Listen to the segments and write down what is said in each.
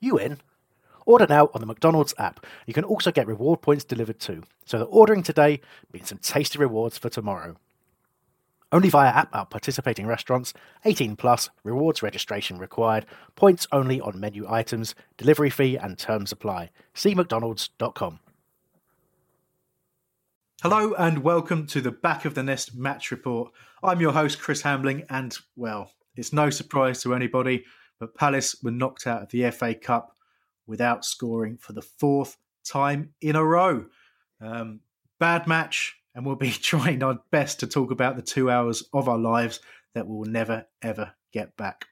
you in? Order now on the McDonald's app. You can also get reward points delivered too, so that ordering today means some tasty rewards for tomorrow. Only via app at participating restaurants, 18 plus, rewards registration required, points only on menu items, delivery fee and terms apply. See McDonald's.com. Hello and welcome to the Back of the Nest match report. I'm your host, Chris Hambling, and well, it's no surprise to anybody, but Palace were knocked out of the FA Cup without scoring for the fourth time in a row. Um, bad match, and we'll be trying our best to talk about the two hours of our lives that we'll never ever get back.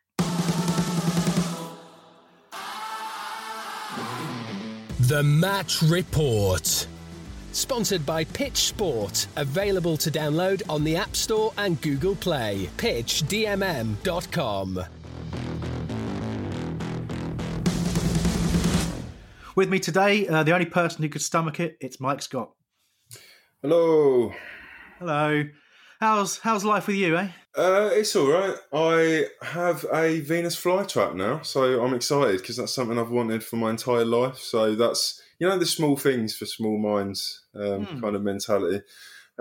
The Match Report. Sponsored by Pitch Sport. Available to download on the App Store and Google Play. PitchDMM.com. With me today, uh, the only person who could stomach it, it's Mike Scott. Hello. Hello. How's how's life with you, eh? Uh, it's all right. I have a Venus flytrap now, so I'm excited because that's something I've wanted for my entire life. So that's you know the small things for small minds um, Hmm. kind of mentality.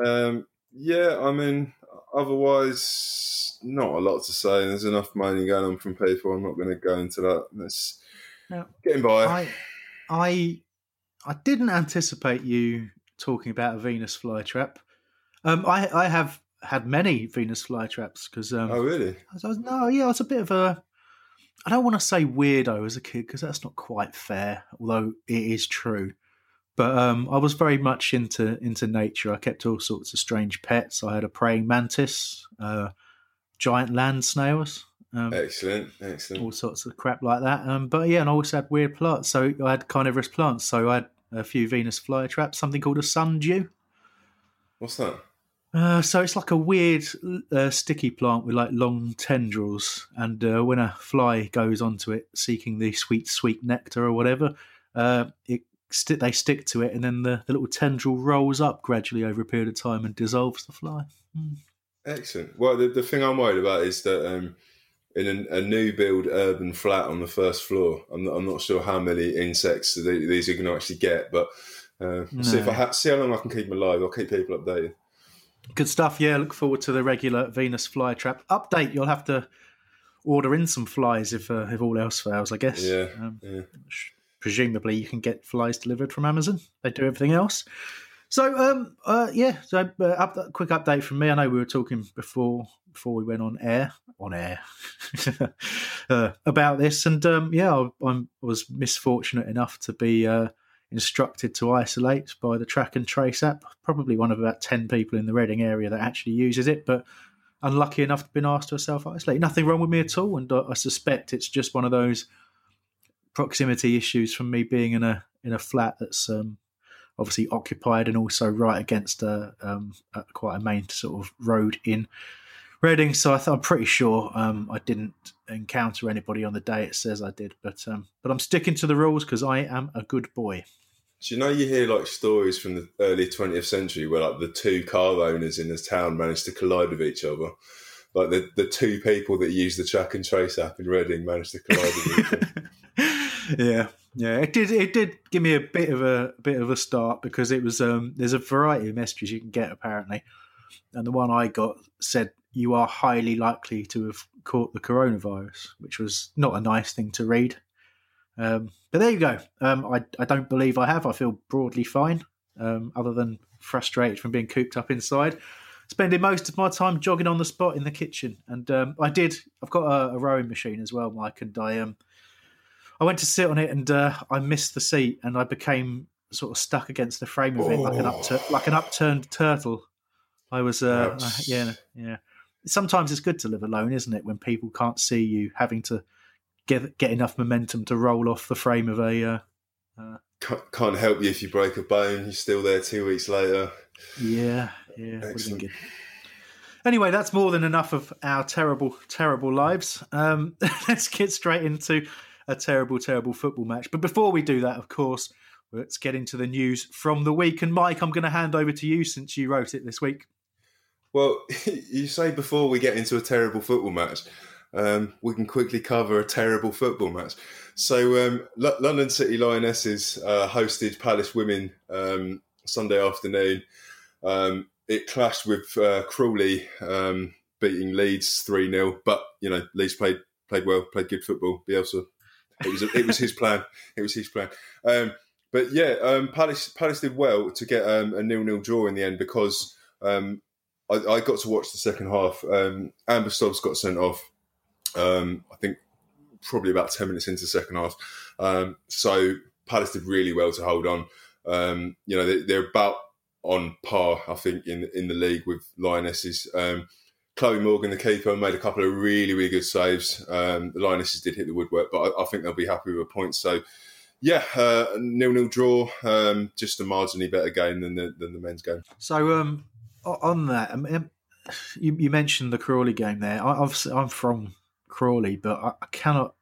Um, yeah, I mean, otherwise, not a lot to say. There's enough moaning going on from people. I'm not going to go into that. That's No. getting by. I I I didn't anticipate you talking about a Venus flytrap. Um, I I have had many Venus flytraps because um, oh, really? I was, I was- no, yeah, I was a bit of a. I don't want to say weirdo as a kid because that's not quite fair, although it is true. But um, I was very much into into nature. I kept all sorts of strange pets. I had a praying mantis, uh, giant land snails, um, Excellent, excellent. all sorts of crap like that. Um, but yeah, and I also had weird plants. So I had carnivorous plants. So I had a few Venus flytraps, something called a sundew. What's that? Uh, so it's like a weird uh, sticky plant with like long tendrils, and uh, when a fly goes onto it seeking the sweet, sweet nectar or whatever, uh, it sti they stick to it, and then the, the little tendril rolls up gradually over a period of time and dissolves the fly. Mm. Excellent. Well, the, the thing I'm worried about is that um, in a, a new build urban flat on the first floor, I'm not, I'm not sure how many insects the- these are going to actually get, but uh, see if I ha- see how long I can keep them alive. I'll keep people updated. Good stuff. Yeah, look forward to the regular Venus flytrap update. You'll have to order in some flies if uh, if all else fails, I guess. Yeah, Um, yeah. presumably you can get flies delivered from Amazon. They do everything else. So, um, uh, yeah. So, uh, up, quick update from me. I know we were talking before before we went on air on air uh, about this, and um, yeah, I, I'm, was misfortunate enough to be uh, instructed to isolate by the Track and Trace app. Probably one of about ten people in the Reading area that actually uses it, but unlucky enough to have been asked to self isolate. Nothing wrong with me at all, and I suspect it's just one of those proximity issues from me being in a in a flat that's um, obviously occupied and also right against a, um, a quite a main sort of road in Reading. So I th- I'm pretty sure um, I didn't encounter anybody on the day it says I did, but um, but I'm sticking to the rules because I am a good boy. Do you know you hear like stories from the early 20th century where like the two car owners in this town managed to collide with each other? Like the, the two people that use the track and trace app in Reading managed to collide with each other. yeah, yeah. It did. It did give me a bit of a bit of a start because it was. Um, there's a variety of messages you can get apparently, and the one I got said you are highly likely to have caught the coronavirus, which was not a nice thing to read. Um, but there you go. Um, I, I don't believe I have. I feel broadly fine, um, other than frustrated from being cooped up inside. Spending most of my time jogging on the spot in the kitchen, and um, I did. I've got a, a, rowing machine as well, Mike, and I um, I went to sit on it, and uh, I missed the seat, and I became sort of stuck against the frame of it like an uptur- like an upturned turtle. I was, uh, uh, yeah, yeah. Sometimes it's good to live alone, isn't it? When people can't see you, having to get get enough momentum to roll off the frame of a. Uh, uh, can't, can't help you if you break a bone. You're still there two weeks later. Yeah, yeah. Anyway, that's more than enough of our terrible, terrible lives. Um, let's get straight into a terrible, terrible football match. But before we do that, of course, let's get into the news from the week. And Mike, I'm going to hand over to you since you wrote it this week. Well, you say before we get into a terrible football match, um, we can quickly cover a terrible football match. So, um, L- London City Lionesses uh, hosted Palace Women um, Sunday afternoon. Um, it clashed with uh, Crawley um, beating Leeds three 0 but you know Leeds played played well, played good football. Bielsa, it was it was his plan. It was his plan. Um, but yeah, Palace Palace did well to get a nil nil draw in the end because I, I, got to watch the second half. Amber Stobbs got sent off um, I think probably about 10 minutes into the second half. Um, so Palace did really well to hold on. Um, you know, they, are about on par, I think, in in the league with Lionesses. Um, Chloe Morgan, the keeper, made a couple of really, really good saves. Um, the Lionesses did hit the woodwork, but I, I, think they'll be happy with a point. So, yeah, uh, nil-nil draw, um, just a marginally better game than the, than the men's game. So, um, on that, um, you, you, mentioned the Crawley game there. I, I'm from Crawley, but I, I cannot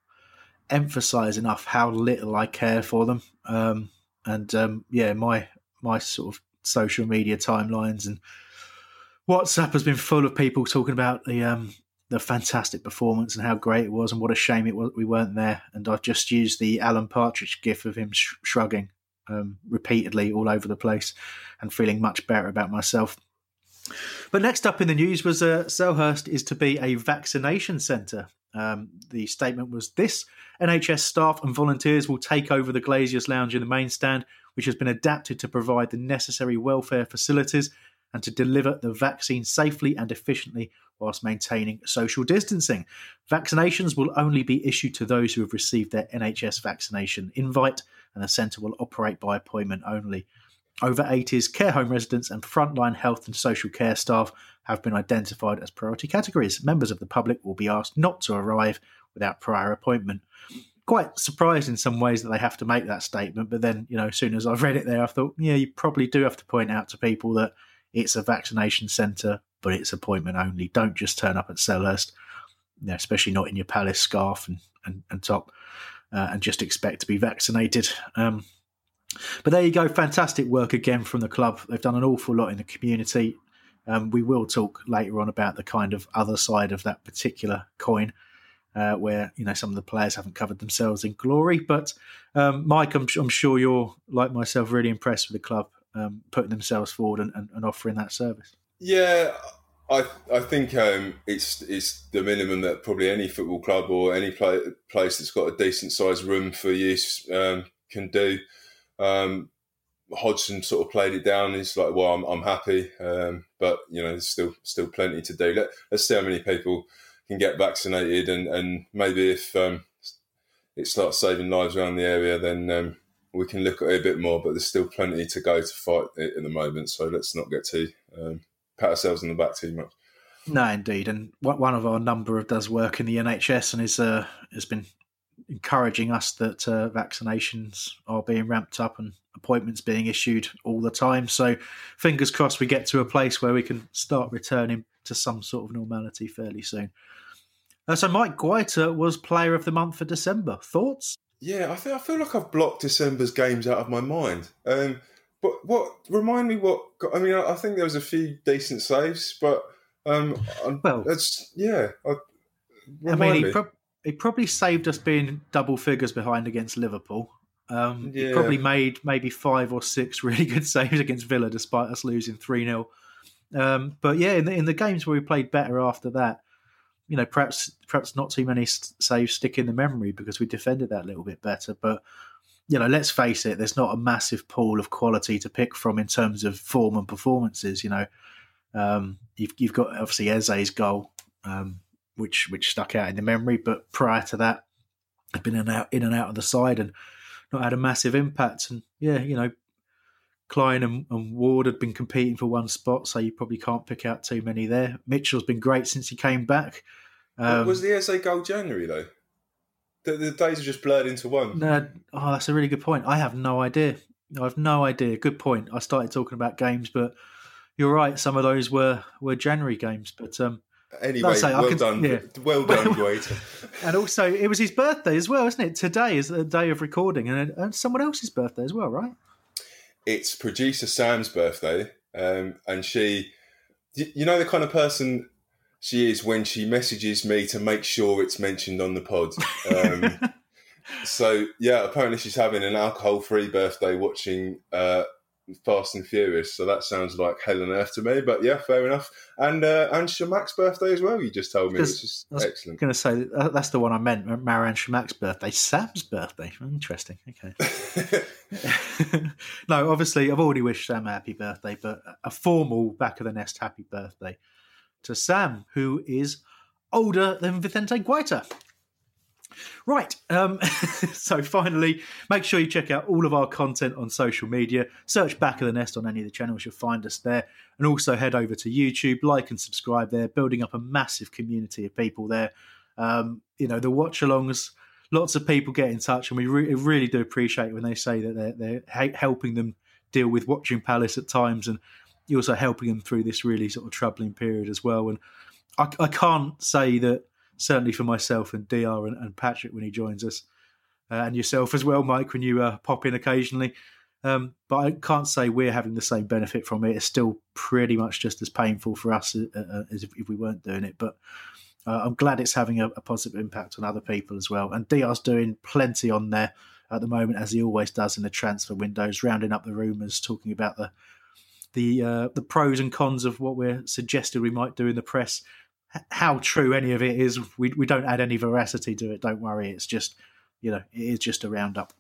emphasize enough how little I care for them. Um, and um, yeah, my my sort of social media timelines and WhatsApp has been full of people talking about the um, the fantastic performance and how great it was and what a shame it was we weren't there. And I've just used the Alan Partridge gif of him sh- shrugging um, repeatedly all over the place and feeling much better about myself. But next up in the news was uh, Selhurst is to be a vaccination centre. Um, the statement was this NHS staff and volunteers will take over the Glazier's Lounge in the main stand, which has been adapted to provide the necessary welfare facilities and to deliver the vaccine safely and efficiently whilst maintaining social distancing. Vaccinations will only be issued to those who have received their NHS vaccination invite, and the centre will operate by appointment only. Over 80s care home residents and frontline health and social care staff have been identified as priority categories. Members of the public will be asked not to arrive without prior appointment. Quite surprised in some ways that they have to make that statement, but then, you know, as soon as I've read it there, I thought, yeah, you probably do have to point out to people that it's a vaccination centre, but it's appointment only. Don't just turn up at Selhurst, you know, especially not in your palace scarf and, and, and top, uh, and just expect to be vaccinated. Um, but there you go, fantastic work again from the club. They've done an awful lot in the community. Um, we will talk later on about the kind of other side of that particular coin, uh, where you know some of the players haven't covered themselves in glory. But um, Mike, I'm, I'm, sure you're like myself, really impressed with the club um, putting themselves forward and, and, and, offering that service. Yeah, I I think um, it's it's the minimum that probably any football club or any play, place that's got a decent sized room for use um, can do. Um, Hodgson sort of played it down. He's like, "Well, I'm, I'm happy, um, but you know, there's still still plenty to do. Let, us see how many people can get vaccinated, and, and maybe if um, it starts saving lives around the area, then um, we can look at it a bit more. But there's still plenty to go to fight it at the moment. So let's not get too um, pat ourselves on the back too much. No, indeed, and one of our number of does work in the NHS and is uh, has been encouraging us that uh, vaccinations are being ramped up and appointments being issued all the time. So, fingers crossed, we get to a place where we can start returning to some sort of normality fairly soon. Uh, so, Mike Guaita was Player of the Month for December. Thoughts? Yeah, I feel I feel like I've blocked December's games out of my mind. Um, but what remind me what? got, I mean, I, I think there was a few decent saves, but um, well, that's yeah. I, I mean, he, pro- he probably saved us being double figures behind against Liverpool. Um, yeah. He probably made maybe five or six really good saves against Villa, despite us losing three 0 um, But yeah, in the, in the games where we played better after that, you know, perhaps perhaps not too many saves stick in the memory because we defended that a little bit better. But you know, let's face it, there's not a massive pool of quality to pick from in terms of form and performances. You know, um, you've you've got obviously Eze's goal, um, which which stuck out in the memory, but prior to that, I've been in and out in and out of the side and not had a massive impact. And yeah, you know, Klein and, and, Ward had been competing for one spot, so you probably can't pick out too many there. Mitchell's been great since he came back. Um, was the Eze goal January though? The, the, days are just blurred into one. No, oh, that's a really good point. I have no idea. I have no idea. Good point. I started talking about games, but you're right. Some of those were were January games, but um, Anyway, say, well, can, done, yeah. well done, Wade. and also, it was his birthday as well, isn't it? Today is the day of recording, and, and someone else's birthday as well, right? it's producer Sam's birthday, um, and she, you know, the kind of person she is when she messages me to make sure it's mentioned on the pod. Um, so yeah, apparently she's having an alcohol-free birthday, watching uh, Fast and Furious. So that sounds like hell on earth to me. But yeah, fair enough. And uh, and Chamakh's birthday as well. You just told me, which is excellent. Going to say that's the one I meant. Marouane Chamakh's birthday, Sam's birthday. Interesting. Okay. no, obviously I've already wished Sam a happy birthday, but a formal back of the nest happy birthday to Sam, who is older than Vicente Guaita. Right. Um, so finally, make sure you check out all of our content on social media. Search Back of the Nest on any of the channels, you'll find us there. And also head over to YouTube, like and subscribe there, building up a massive community of people there. Um, you know, the watch alongs, lots of people get in touch, and we re- really do appreciate when they say that they're, they're helping them deal with watching Palace at times, and you're also helping them through this really sort of troubling period as well. And I, I can't say that certainly for myself and Dr and, and Patrick when he joins us, uh, and yourself as well, Mike, when you uh, pop in occasionally. Um, but I can't say we're having the same benefit from it. It's still pretty much just as painful for us uh, uh as if, if, we weren't doing it. But uh, I'm glad it's having a, a, positive impact on other people as well. And Dr's doing plenty on there at the moment, as he always does in the transfer windows, rounding up the rumours, talking about the the uh, the pros and cons of what we're suggested we might do in the press, how true any of it is, we we don't add any veracity to it. Don't worry, it's just you know it is just a roundup.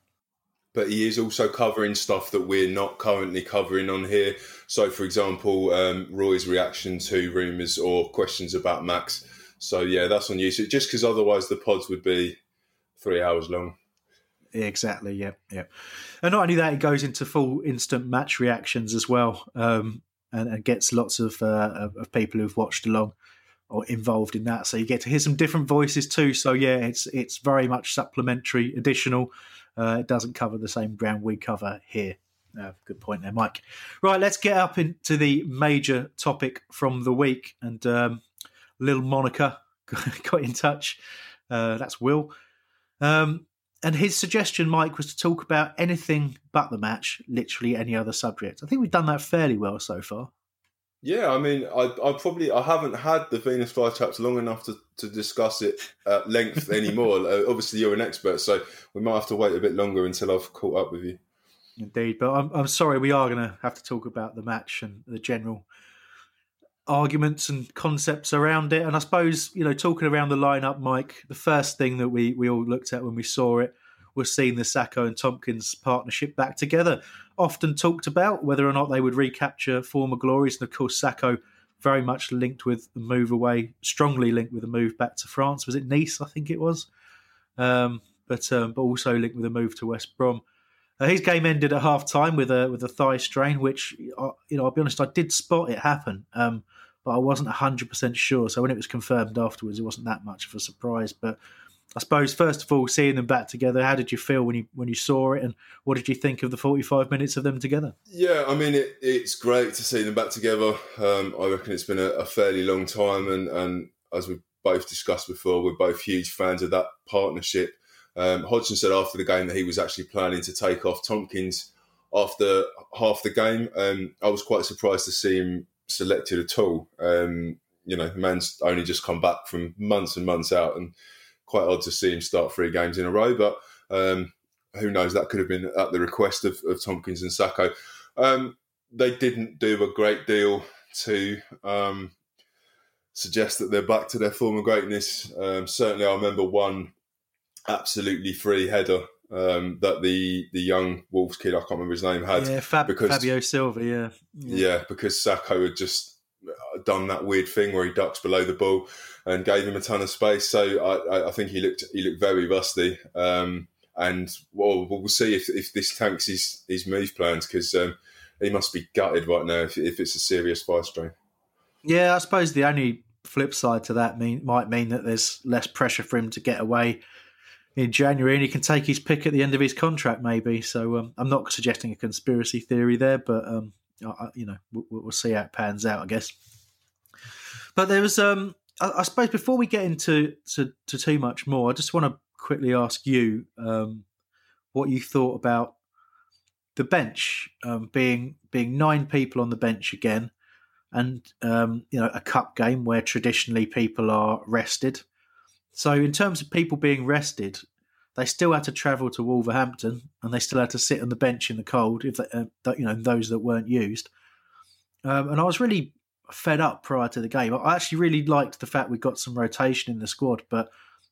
But he is also covering stuff that we're not currently covering on here. So, for example, um, Roy's reaction to rumours or questions about Max. So, yeah, that's on you. So, just because otherwise the pods would be three hours long. Exactly. Yeah. Yeah. And not only that, it goes into full instant match reactions as well, um, and, and, gets lots of, uh, of people who've watched along or involved in that. So you get to hear some different voices too. So yeah, it's it's very much supplementary, additional. Uh, it doesn't cover the same ground we cover here. Uh, good point there, Mike. Right, let's get up into the major topic from the week. And um, little Monica got in touch. Uh, that's Will. Um, and his suggestion, Mike, was to talk about anything but the match, literally any other subject. I think we've done that fairly well so far. Yeah, I mean, I, I probably I haven't had the Venus flytraps long enough to, to discuss it at length anymore. obviously, you're an expert, so we might have to wait a bit longer until I've caught up with you. Indeed, but I'm I'm sorry, we are going to have to talk about the match and the general arguments and concepts around it. And I suppose you know, talking around the lineup, Mike, the first thing that we we all looked at when we saw it was seeing the Sakho and Tomkins partnership back together often talked about whether or not they would recapture former glories. And of course, Sakho very much linked with the move away, strongly linked with the move back to France. Was it Nice? I think it was. Um, but um, but also linked with a move to West Brom. Uh, his game ended at half time with a with a thigh strain, which uh, you know I'll be honest, I did spot it happen, um, but I wasn't hundred percent sure. So when it was confirmed afterwards, it wasn't that much of a surprise. But I suppose first of all, seeing them back together, how did you feel when you when you saw it, and what did you think of the forty five minutes of them together? Yeah, I mean, it, it's great to see them back together. Um, I reckon it's been a, a, fairly long time, and, and as we both discussed before, we're both huge fans of that partnership. Um, Hodgson said after the game that he was actually planning to take off Tomkins after half the game. Um, I was quite surprised to see him selected at all. Um, you know, man's only just come back from months and months out, and quite odd to see him start three games in a row, but um, who knows? That could have been at the request of, of Tomkins and Sakho. Um, they didn't do a great deal to um, suggest that they're back to their former greatness. Um, certainly, I remember one absolutely free header um, that the the young Wolves kid, I can't remember his name, had. Yeah, Fab, because, Fabio Silva, yeah. yeah. Yeah, because Sakho had just done that weird thing where he ducks below the ball and gave him a ton of space. So I, I think he looked he looked very rusty. Um, and well, we'll see if, if this tanks his, his move plans because um, he must be gutted right now if, if it's a serious thigh strain. Yeah, I suppose the only flip side to that mean might mean that there's less pressure for him to get away in January, and he can take his pick at the end of his contract, maybe. So um, I'm not suggesting a conspiracy theory there, but um, You know we'll, we'll, see how it pans out, I guess. But there was, um, I, I, suppose, before we get into to, to, too much more, I just want to quickly ask you um, what you thought about the bench um, being being nine people on the bench again, and um, you know a cup game where traditionally people are rested. So in terms of people being rested, they still had to travel to Wolverhampton and they still had to sit on the bench in the cold if they, uh, you know those that weren't used. Um, and I was really fed up prior to the game. I actually really liked the fact we got some rotation in the squad, but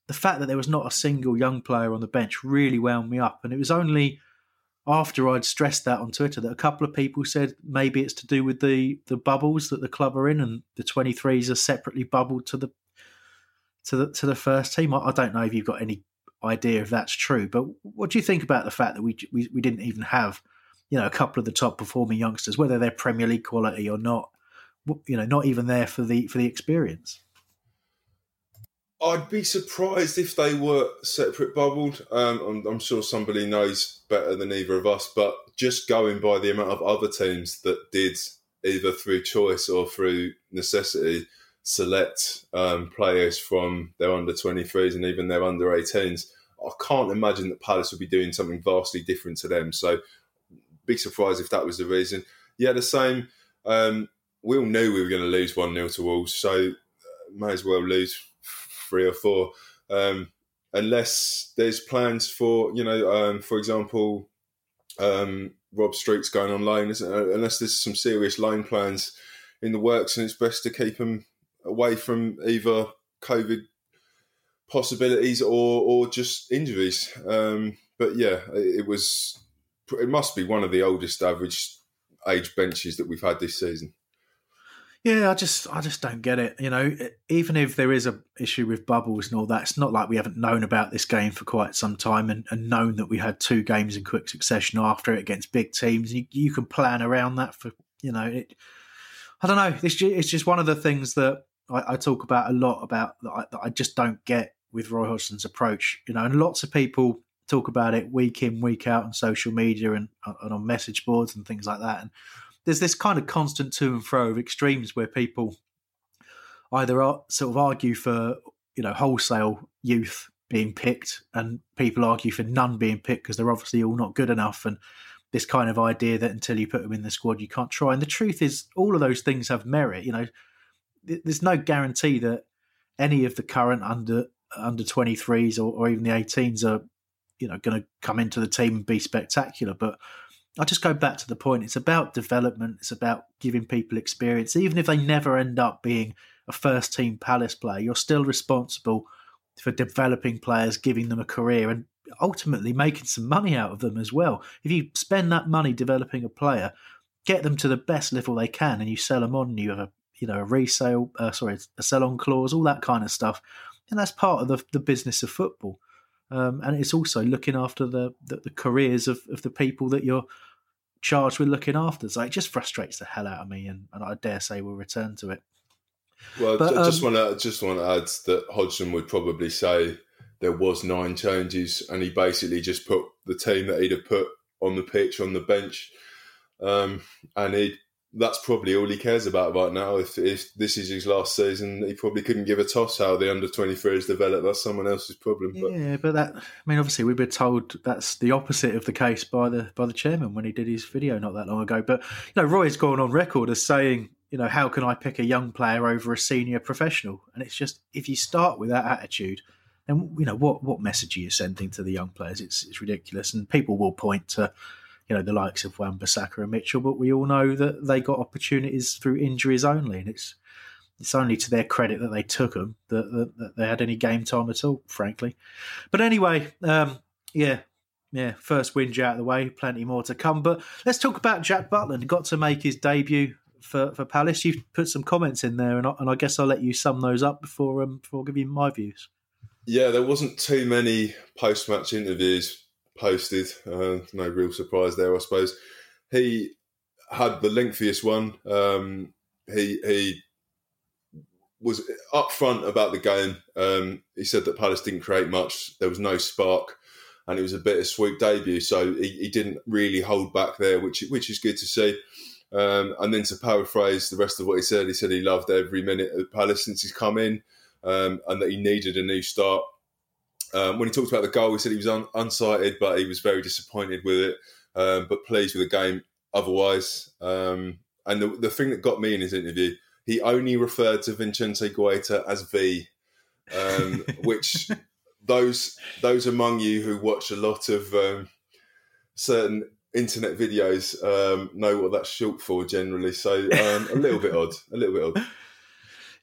the fact that there was not a single young player on the bench really wound me up. And it was only after I'd stressed that on Twitter that a couple of people said maybe it's to do with the the bubbles that the club are in, and the 23s are separately bubbled to the to the to the first team. I, I don't know if you've got any idea if that's true, but what do you think about the fact that we we, we didn't even have you know a couple of the top performing youngsters, whether they're Premier League quality or not? You know, not even there for the for the experience. I'd be surprised if they were separate bubbled. Um, I'm, I'm, sure somebody knows better than either of us, but just going by the amount of other teams that did either through choice or through necessity select um, players from their under 23s and even their under 18s, I can't imagine that Palace would be doing something vastly different to them. So, big surprise if that was the reason. Yeah, the same. Um, we all knew we were going to lose 1 0 to Wolves, so uh, may as well lose three or four, um, unless there's plans for you know, um, for example, um, Rob Street's going on loan, it? Unless there's some serious loan plans in the works, and it's best to keep him away from either COVID possibilities or or just injuries. Um, but yeah, it, it was. It must be one of the oldest average age benches that we've had this season. Yeah, I just I just don't get it. You know, even if there is a issue with bubbles and all that, it's not like we haven't known about this game for quite some time and, and known that we had two games in quick succession after it against big teams. You, you can plan around that for you know it. I don't know. It's just, it's just one of the things that I, I talk about a lot about that I, that I just don't get with Roy Hodgson's approach. You know, and lots of people talk about it week in week out on social media and, uh, and on message boards and things like that. And there's this kind of constant to and fro of extremes where people either are, sort of argue for you know wholesale youth being picked, and people argue for none being picked because they're obviously all not good enough, and this kind of idea that until you put them in the squad, you can't try. And the truth is, all of those things have merit. You know, there's no guarantee that any of the current under under 23s or, or even the 18s are you know going to come into the team and be spectacular, but I just go back to the point. It's about development. It's about giving people experience. Even if they never end up being a first team Palace player, you're still responsible for developing players, giving them a career, and ultimately making some money out of them as well. If you spend that money developing a player, get them to the best level they can, and you sell them on, and you have a you know a resale, uh, sorry, a sell on clause, all that kind of stuff, and that's part of the, the business of football. Um, and it's also looking after the, the, the careers of, of the people that you're charged with looking after. So it just frustrates the hell out of me, and, and I dare say we'll return to it. Well, but, I just um, want to just want to add that Hodgson would probably say there was nine changes, and he basically just put the team that he'd have put on the pitch on the bench, um, and he that's probably all he cares about right now. If if this is his last season, he probably couldn't give a toss how the under twenty three is developed. That's someone else's problem. But. Yeah, but that I mean, obviously we've been told that's the opposite of the case by the by the chairman when he did his video not that long ago. But you know, Roy's gone on record as saying, you know, how can I pick a young player over a senior professional? And it's just if you start with that attitude. Then you know what what message are you sending to the young players? It's it's ridiculous, and people will point to you know the likes of Wan Bissaka and Mitchell, but we all know that they got opportunities through injuries only, and it's it's only to their credit that they took them that, that, that they had any game time at all, frankly. But anyway, um, yeah, yeah, first whinge out of the way, plenty more to come. But let's talk about Jack Butland. Got to make his debut for, for Palace. You've put some comments in there, and I, and I guess I'll let you sum those up before um, before you my views. Yeah, there wasn't too many post match interviews posted. Uh, no real surprise there, I suppose. He had the lengthiest one. Um, he he was upfront about the game. Um, he said that Palace didn't create much. There was no spark, and it was a bittersweet debut. So he, he didn't really hold back there, which which is good to see. Um, and then to paraphrase the rest of what he said, he said he loved every minute at Palace since he's come in, um, and that he needed a new start. Um, when he talked about the goal, he said he was un- unsighted, but he was very disappointed with it, um, but pleased with the game otherwise. Um, and the, the thing that got me in his interview, he only referred to Vicente Guaita as V, um, which those those among you who watch a lot of um, certain internet videos um, know what that's short for generally. So um, a little bit odd, a little bit odd.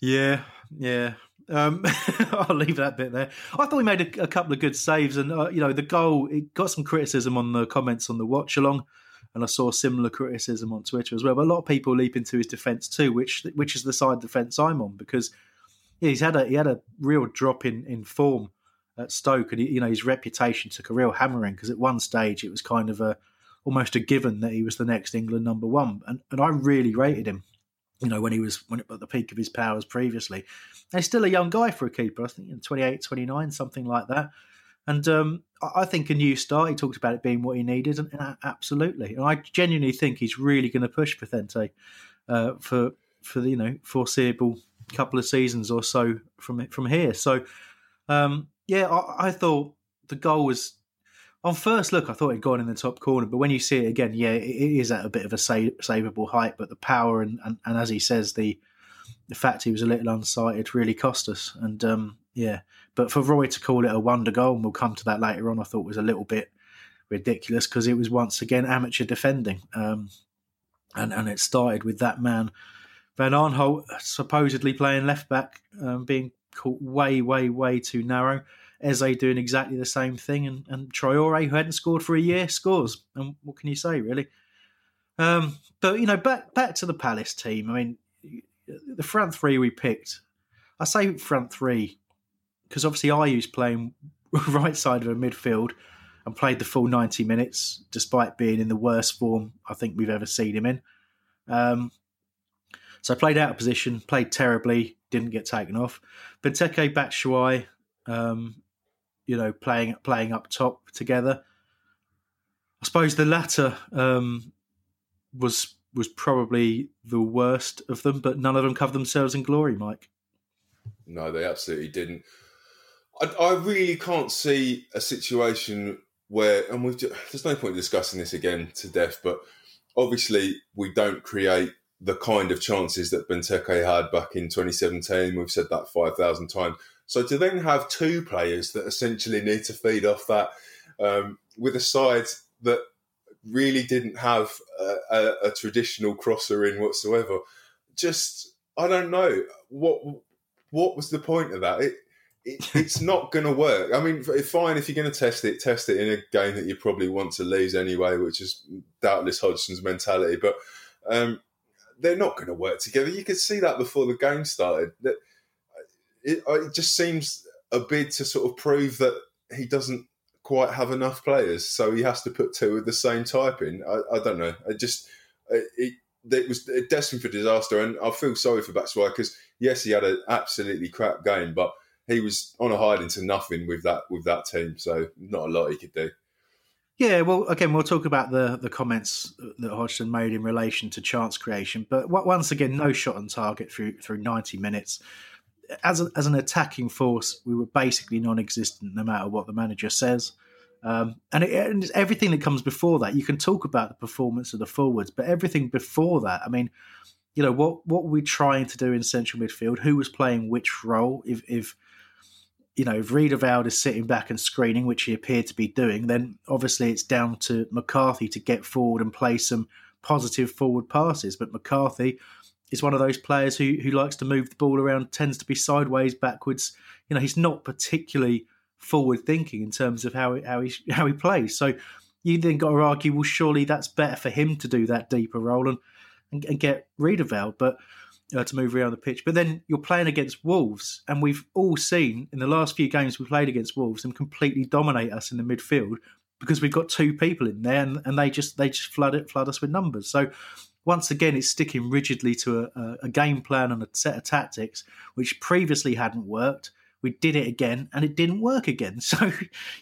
Yeah, yeah. Um, I'll leave that bit there. I thought he made a, a couple of good saves, and uh, you know the goal. It got some criticism on the comments on the watch along, and I saw similar criticism on Twitter as well. But a lot of people leap into his defence too, which which is the side defence I'm on because yeah, he's had a he had a real drop in in form at Stoke, and he, you know his reputation took a real hammering because at one stage it was kind of a almost a given that he was the next England number one, and and I really rated him. You know when he was when at the peak of his powers previously, and he's still a young guy for a keeper. I think 28, 29, something like that. And um, I think a new start. He talked about it being what he needed, and, and absolutely. And I genuinely think he's really going to push Vicente uh, for for the you know foreseeable couple of seasons or so from from here. So um, yeah, I, I, thought the goal was on first look. I thought it'd gone in the top corner, but when you see it again, yeah, it, is at a bit of a savable height. But the power and, and, and as he says, the the fact he was a little unsighted really cost us. And um, yeah, but for Roy to call it a wonder goal, and we'll come to that later on, I thought was a little bit ridiculous because it was once again amateur defending. Um, and, and it started with that man, Van Aanholt, supposedly playing left back, um, being caught way, way, way too narrow. Eze doing exactly the same thing, and, and Traore, who hadn't scored for a year, scores. And what can you say, really? Um, but you know, back back to the Palace team. I mean, the front three we picked. I say front three because obviously Ayew's playing right side of a midfield and played the full 90 minutes despite being in the worst form I think we've ever seen him in. Um, so played out of position, played terribly, didn't get taken off. Benteke Batshuayi, um, you know, playing playing up top together. I suppose the latter um, was was probably the worst of them, but none of them covered themselves in glory, Mike. No, they absolutely didn't. I, I really can't see a situation where, and we've just, there's no point discussing this again to death, but obviously we don't create the kind of chances that Benteke had back in 2017. We've said that 5,000 times. So to then have two players that essentially need to feed off that um, with a side that really didn't have a, a, a, traditional crosser in whatsoever, just I don't know what what was the point of that. It, it, it's not going to work. I mean, fine if you're going to test it, test it in a game that you probably want to lose anyway, which is doubtless Hodgson's mentality. But um, they're not going to work together. You could see that before the game started. That it, uh, it just seems a bid to sort of prove that he doesn't quite have enough players, so he has to put two of the same type in. I, I don't know. I just uh, it, it was destined for disaster, and I feel sorry for Batshuayi because yes, he had an absolutely crap game, but he was on a hiding to nothing with that with that team. So not a lot he could do. Yeah, well, again, we'll talk about the the comments that Hodgson made in relation to chance creation, but once again, no shot on target through through ninety minutes. As a, as an attacking force, we were basically non-existent, no matter what the manager says. Um, and, it, and everything that comes before that, you can talk about the performance of the forwards, but everything before that, I mean, you know, what what were we trying to do in central midfield? Who was playing which role? If if you know, if Riedewald is sitting back and screening, which he appeared to be doing, then obviously it's down to McCarthy to get forward and play some positive forward passes. But McCarthy is one of those players who who likes to move the ball around, tends to be sideways, backwards. You know, he's not particularly forward thinking in terms of how how he how he plays. So you then got to argue, well, surely that's better for him to do that deeper role and and, and get Riedewald, but uh, to move around the pitch. But then you're playing against Wolves, and we've all seen in the last few games we played against Wolves them completely dominate us in the midfield because we've got two people in there, and, and they just they just flood it flood us with numbers. So once again, it's sticking rigidly to a, a, game plan and a set of tactics which previously hadn't worked. We did it again, and it didn't work again. So,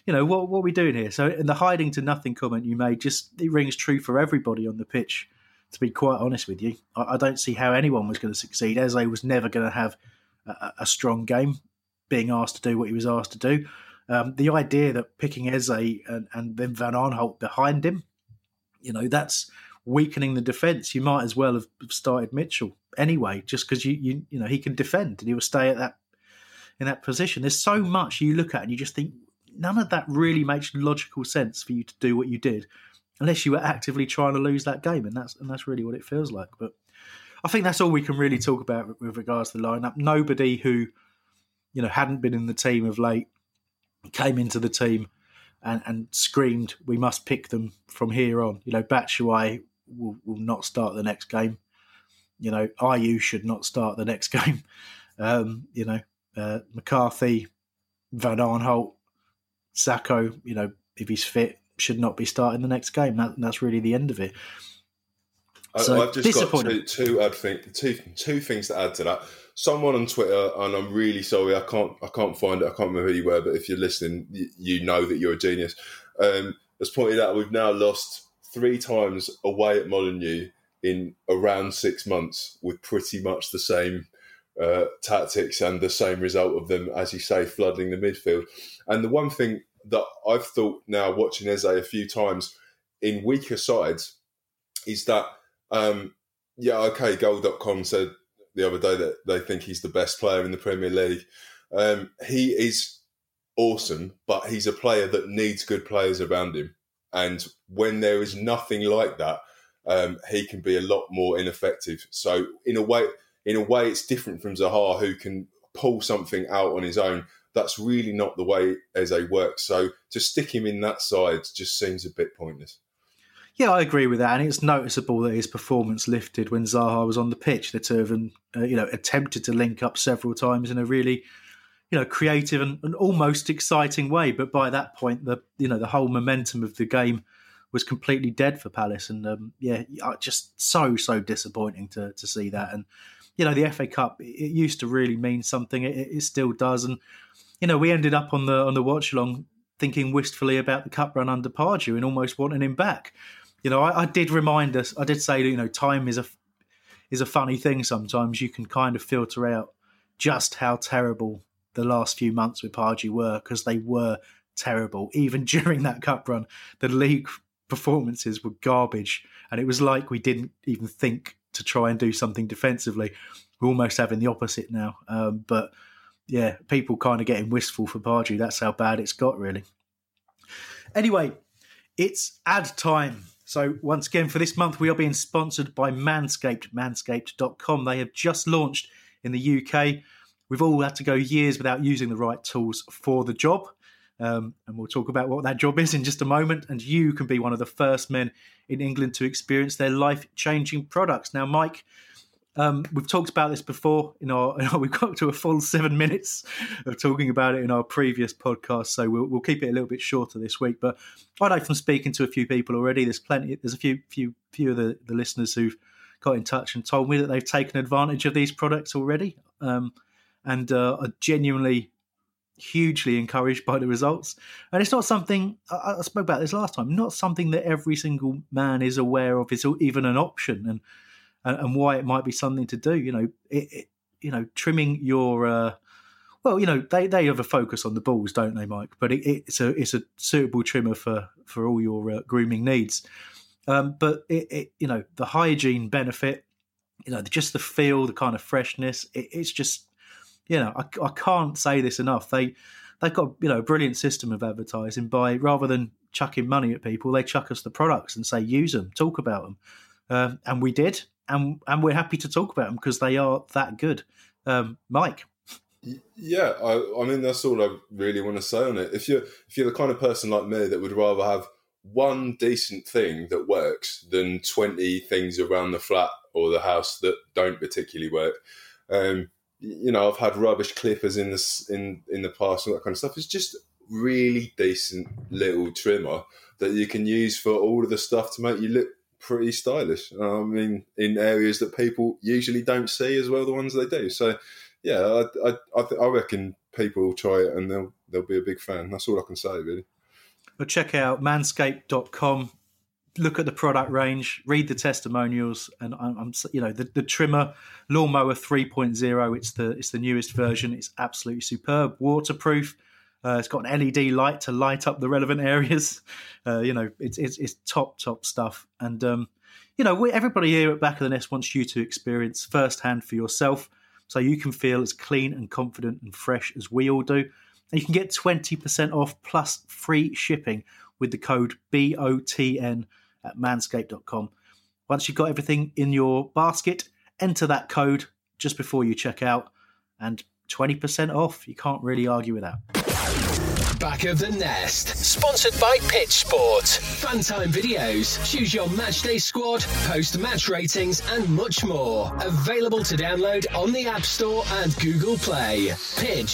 you know, what, what are we doing here? So, in the hiding to nothing comment you made, just it rings true for everybody on the pitch. To be quite honest with you, I, I don't see how anyone was going to succeed. Eze was never going to have a, a strong game, being asked to do what he was asked to do. Um, the idea that picking Eze and, and then Van Aanholt behind him, you know, that's weakening the defence. You might as well have started Mitchell anyway, just because you, you you know he can defend and he will stay at that in that position. There's so much you look at and you just think none of that really makes logical sense for you to do what you did, unless you were actively trying to lose that game, and that's and that's really what it feels like. But I think that's all we can really talk about with regards to the lineup. Nobody who you know hadn't been in the team of late came into the team and, and screamed, "We must pick them from here on." You know, Batshuayi will, will not start the next game. You know, Ayew should not start the next game. Um, you know, uh, McCarthy, Van Aanholt, Sakho, you know, if he's fit, should not be starting the next game. That, that's really the end of it. So, I've just got two, two, I think, two, two things to add to that. Someone on Twitter, and I'm really sorry, I can't, I can't find it. I can't remember who you were, but if you're listening, you, you know that you're a genius. Um, has pointed out we've now lost three times away at Molineux in around six months with pretty much the same uh, tactics and the same result of them, as you say, flooding the midfield. And the one thing that I've thought now, watching Eze a few times in weaker sides, is that, um, yeah, okay, goal.com said the other day that they think he's the best player in the Premier League. Um, he is awesome, but he's a player that needs good players around him. And when there is nothing like that, um, he can be a lot more ineffective. So in a way, in a way, it's different from Zaha, who can pull something out on his own. That's really not the way Eze works. So to stick him in that side just seems a bit pointless. Yeah, I agree with that, and it's noticeable that his performance lifted when Zaha was on the pitch. The two of them, uh, you know, attempted to link up several times in a really you know, creative and, and, almost exciting way. But by that point, the you know the whole momentum of the game was completely dead for Palace, and um, yeah, just so so disappointing to to see that. And you know, the FA Cup it used to really mean something. It, it still does, and you know, we ended up on the on the watch along thinking wistfully about the cup run under Pardew and almost wanting him back. You know, I, I did remind us. I did say, you know, time is a is a funny thing. Sometimes you can kind of filter out just how terrible the last few months with Pardew were because they were terrible. Even during that cup run, the league performances were garbage, and it was like we didn't even think to try and do something defensively. We're almost having the opposite now. Um, but yeah, people kind of getting wistful for Pardew. That's how bad it's got, really. Anyway, it's ad time. So, once again, for this month, we are being sponsored by Manscaped, manscaped.com. They have just launched in the UK We've all had to go years without using the right tools for the job. Um, and we'll talk about what that job is in just a moment. And you can be one of the first men in England to experience their life changing products. Now, Mike, um, we've talked about this before. In our, in our, we've got to a full seven minutes of talking about it in our previous podcast, so we'll, we'll keep it a little bit shorter this week. But I know from speaking to a few people already, there's plenty. There's a few, few, few of the, the listeners who've got in touch and told me that they've taken advantage of these products already. Um, and uh, are genuinely hugely encouraged by the results. And it's not something I, I, spoke about this last time. Not something that every single man is aware of is even an option, and and, why it might be something to do. You know, it, it, you know, trimming your. Uh, well, you know, they, they have a focus on the balls, don't they, Mike? But it, it's a it's a suitable trimmer for for all your uh, grooming needs. Um, but it, it, you know, the hygiene benefit, you know, just the feel, the kind of freshness, it, it's just you know, I, I can't say this enough. They they've got you know a brilliant system of advertising. By rather than chucking money at people, they chuck us the products and say use them, talk about them, um, and we did. and and we're happy to talk about them because they are that good. Um, Mike. Yeah, I, I mean that's all I really want to say on it. If you're if you're the kind of person like me that would rather have one decent thing that works than twenty things around the flat or the house that don't particularly work, um, you know, I've had rubbish clippers in the in in the past and that kind of stuff. It's just really decent little trimmer that you can use for all of the stuff to make you look pretty stylish. I mean, in areas that people usually don't see as well, the ones they do. So yeah, I I, I, th- I reckon people will try it and they'll they'll be a big fan. That's all I can say, really. But check out manscaped.com. Look at the product range, read the testimonials, and I'm, I'm you know the, the trimmer lawnmower 3.0. It's the it's the newest version. It's absolutely superb, waterproof. Uh, it's got an LED light to light up the relevant areas. Uh, you know, it's, it's, it's top top stuff. And um, you know, everybody here at Back of the Nest wants you to experience firsthand for yourself so you can feel as clean and confident and fresh as we all do. And you can get 20% off plus free shipping with the code BOTN at manscaped.com. Once you've got everything in your basket, enter that code just before you check out and 20% off. You can't really argue with that. Back of the Nest. Sponsored by Pitch Sport. Fun time videos. Choose your matchday squad, post match ratings, and much more. Available to download on the App Store and Google Play. PitchDMM.com.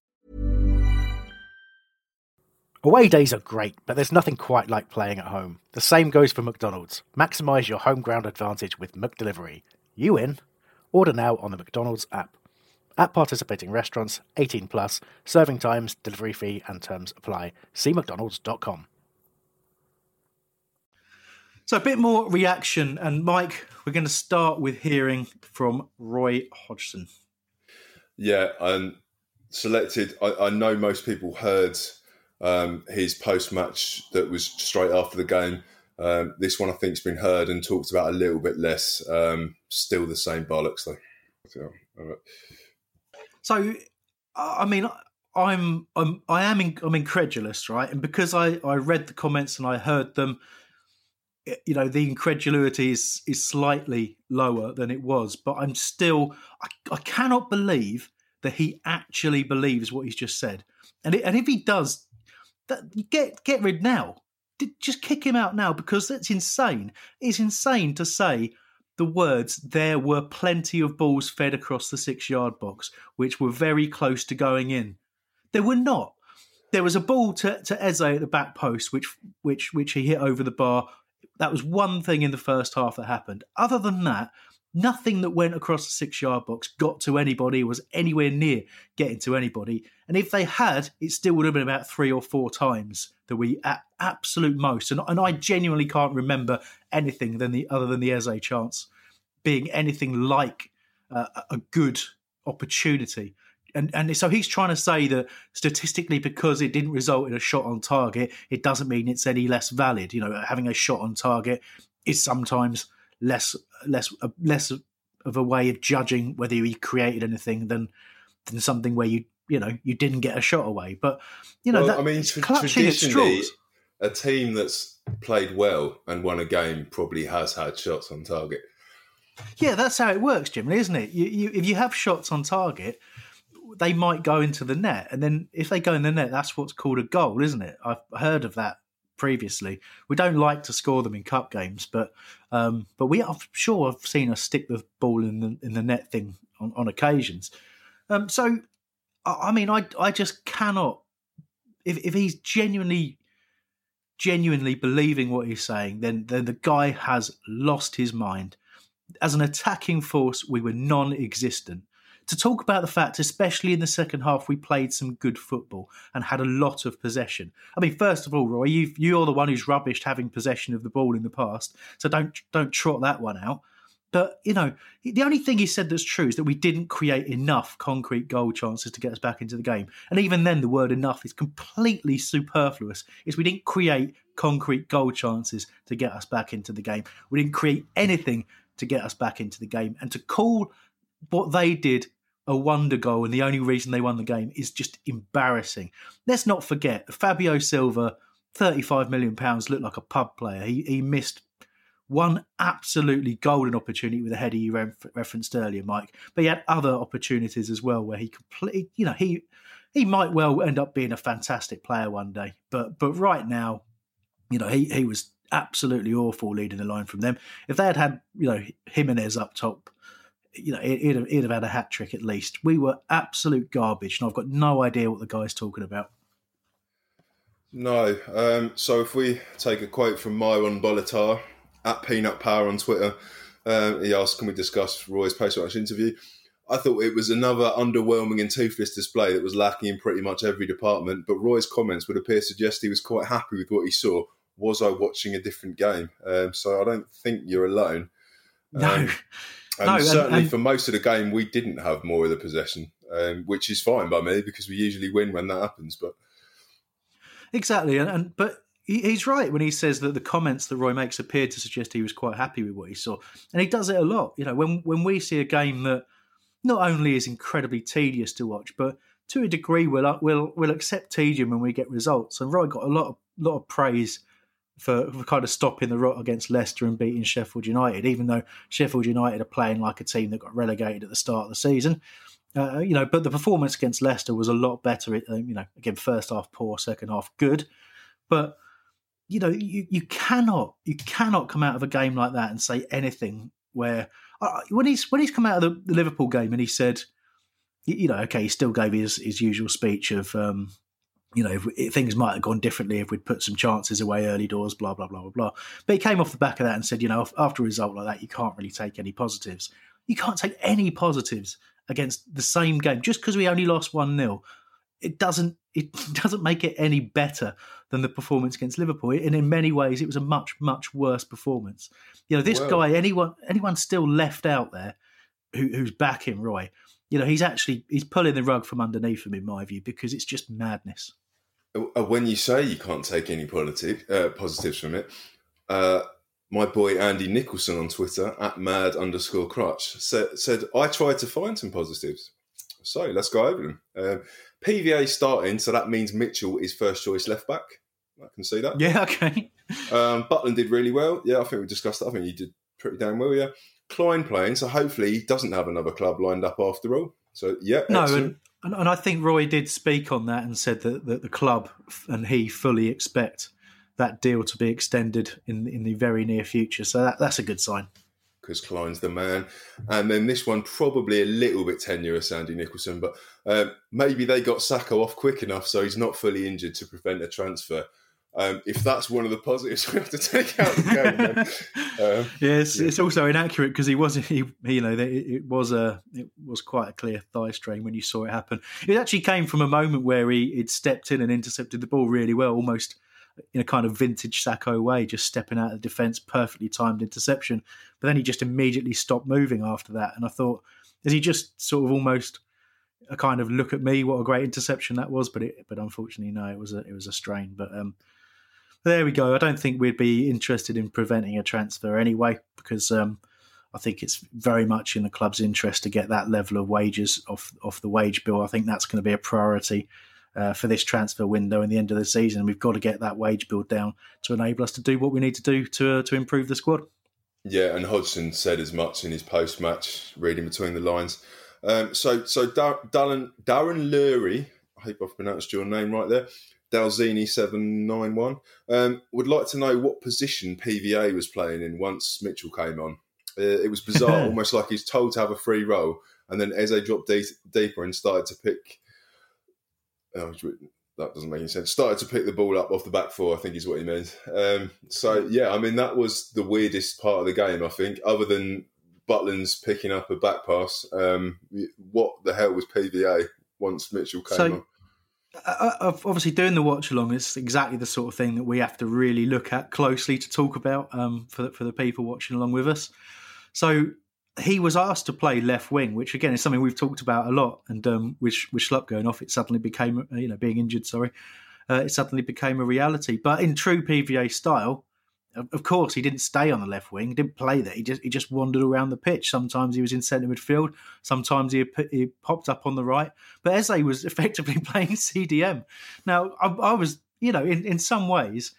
Away days are great, but there's nothing quite like playing at home. The same goes for McDonald's. Maximise your home ground advantage with McDelivery. You in? Order now on the McDonald's app. At participating restaurants, 18 plus, serving times, delivery fee, and terms apply. See McDonald's.com. So a bit more reaction, and Mike, we're going to start with hearing from Roy Hodgson. Yeah, and selected. I, I know most people heard um, his post match that was straight after the game. Um, this one I think's been heard and talked about a little bit less. Um, still the same bollocks though. So, so I mean, I'm I'm I am in, I'm incredulous, right? And because I I read the comments and I heard them, you know, the incredulity is is slightly lower than it was, but I'm still I, I cannot believe that he actually believes what he's just said. And it, and if he does that get get rid now. Just kick him out now because that's insane. It's insane to say the words there were plenty of balls fed across the six yard box which were very close to going in. There were not. There was a ball to, to Eze at the back post which which which he hit over the bar. That was one thing in the first half that happened. Other than that, Nothing that went across the six yard box got to anybody, was anywhere near getting to anybody. And if they had, it still would have been about three or four times that we at absolute most. And, and I genuinely can't remember anything than the other than the Eze chance being anything like uh, a good opportunity. And, and so he's trying to say that statistically, because it didn't result in a shot on target, it doesn't mean it's any less valid. You know, having a shot on target is sometimes less less uh, less of a way of judging whether he created anything than than something where you you know you didn't get a shot away. But you know, well, that, I mean, tra- traditionally, a team that's played well and won a game probably has had shots on target. Yeah, that's how it works, Jim, isn't it? You, you, if you have shots on target, they might go into the net, and then if they go in the net, that's what's called a goal, isn't it? I've heard of that previously. We don't like to score them in cup games, but um, but we I'm sure I've seen us stick the ball in the in the net thing on, on occasions. Um, so I mean, I I just cannot. If if he's genuinely genuinely believing what he's saying, then then the guy has lost his mind. As an attacking force, we were non-existent. To talk about the fact, especially in the second half, we played some good football and had a lot of possession. I mean, first of all, Roy, you you're the one who's rubbished having possession of the ball in the past, so don't don't trot that one out. But, you know, the only thing he said that's true is that we didn't create enough concrete goal chances to get us back into the game. And even then, the word enough is completely superfluous. Is we didn't create concrete goal chances to get us back into the game. We didn't create anything to get us back into the game. And to call what they did a wonder goal and the only reason they won the game is just embarrassing. Let's not forget Fabio Silva, £35 million, looked like a pub player. He, he missed one absolutely golden opportunity with a header you re- referenced earlier, Mike. But he had other opportunities as well where he completely, you know, he he might well end up being a fantastic player one day. But but right now, you know, he he was absolutely awful leading the line from them. If they had had, you know, Jimenez up top, you know, he'd have, he'd have had a hat trick at least. We were absolute garbage, and I've got no idea what the guy's talking about. No. Um, so if we take a quote from Myron Bolitar, at Peanut Power on Twitter. Um, he asked, "Can we discuss Roy's post-match interview?" I thought it was another underwhelming and toothless display that was lacking in pretty much every department. But Roy's comments would appear to suggest he was quite happy with what he saw. Was I watching a different game? Um, so I don't think you're alone. No. And No, certainly and- for most of the game, we didn't have more of the possession, um, which is fine by me because we usually win when that happens. But Exactly, and, and but he, he's right when he says that the comments that Roy makes appear to suggest he was quite happy with what he saw, and he does it a lot. You know, when when we see a game that not only is incredibly tedious to watch, but to a degree we'll we'll we'll accept tedium when we get results. And Roy got a lot of lot of praise for, for kind of stopping the rot against Leicester and beating Sheffield United, even though Sheffield United are playing like a team that got relegated at the start of the season. Uh, you know, but the performance against Leicester was a lot better. Um, you know, again, first half poor, second half good, but you know, you, you cannot you cannot come out of a game like that and say anything where uh, when he's when he's come out of the, the Liverpool game and he said, you know, okay, he still gave his his usual speech of. Um, you know, if, things might have gone differently if we'd put some chances away early doors, blah blah blah blah blah. But he came off the back of that and said, you know, after a result like that, you can't really take any positives. You can't take any positives against the same game just because we only lost one 0 It doesn't it doesn't make it any better than the performance against Liverpool. And in many ways, it was a much much worse performance. You know, this Well- guy, anyone anyone still left out there who, who's backing Roy. You know, he's actually he's pulling the rug from underneath him, in my view, because it's just madness. Uh, when you say you can't take any positive, uh, positives from it, uh, my boy Andy Nicholson on Twitter at mad underscore crutch said, said I tried to find some positives. So let's go over them. Um, PVA starting, so that means Mitchell is first choice left back. I can see that. Yeah, okay. Um, Butland did really well. Yeah, I think we discussed that. I think he did pretty damn well. Yeah, Clyne playing, so hopefully he doesn't have another club lined up after all. So yeah, No, excellent. and, and, and I think Roy did speak on that and said that, that the club and he fully expect that deal to be extended in in the very near future. So that, that's a good sign. because Clyne's the man. And then this one probably a little bit tenuous, Andy Nicholson, but um, maybe they got Sakho off quick enough so he's not fully injured to prevent a transfer. Um, if that's one of the positives we have to take out the game, then, um, Yeah, it's, also inaccurate because he was he, he you know it, it was a it was quite a clear thigh strain when you saw it happen. It actually came from a moment where he had stepped in and intercepted the ball really well, almost in a kind of vintage Sakho way, just stepping out of the defence, perfectly timed interception. But then he just immediately stopped moving after that, and I thought, is he just sort of almost a kind of look at me, what a great interception that was? But it, but unfortunately, no, it was a it was a strain. But um, there we go. I don't think we'd be interested in preventing a transfer anyway, because um, I think it's very much in the club's interest to get that level of wages off off the wage bill. I think that's going to be a priority uh, for this transfer window and the end of the season. We've got to get that wage bill down to enable us to do what we need to do to uh, to improve the squad. yeah, and Hodgson said as much in his post-match, reading between the lines. Um, so, so Dar- Darren, Darren Lurie, I hope I've pronounced your name right there, Dalzini seven nine one, um, would like to know what position PVA was playing in once Mitchell came on. Uh, it was bizarre, almost like he's told to have a free role, and then Eze dropped de- deeper and started to pick. Oh, that doesn't make any sense. Started to pick the ball up off the back four, I think is what he meant. Um, so yeah, I mean that was the weirdest part of the game. I think, other than Butland's picking up a back pass. Um, what the hell was PVA once Mitchell came So- on? Uh, uh, obviously doing the watch along is exactly the sort of thing that we have to really look at closely to talk about um, for the, for the people watching along with us. So he was asked to play left wing, which again is something we've talked about a lot. And um, with with Schlupp going off, it suddenly became uh, you know being injured. Sorry, uh, it suddenly became a reality. But in true PVA style. Of course, he didn't stay on the left wing. He didn't play there. He just he just wandered around the pitch. Sometimes he was in centre midfield. Sometimes he, he popped up on the right. But Eze was effectively playing CDM. Now, I, I was, you know, in, in some ways,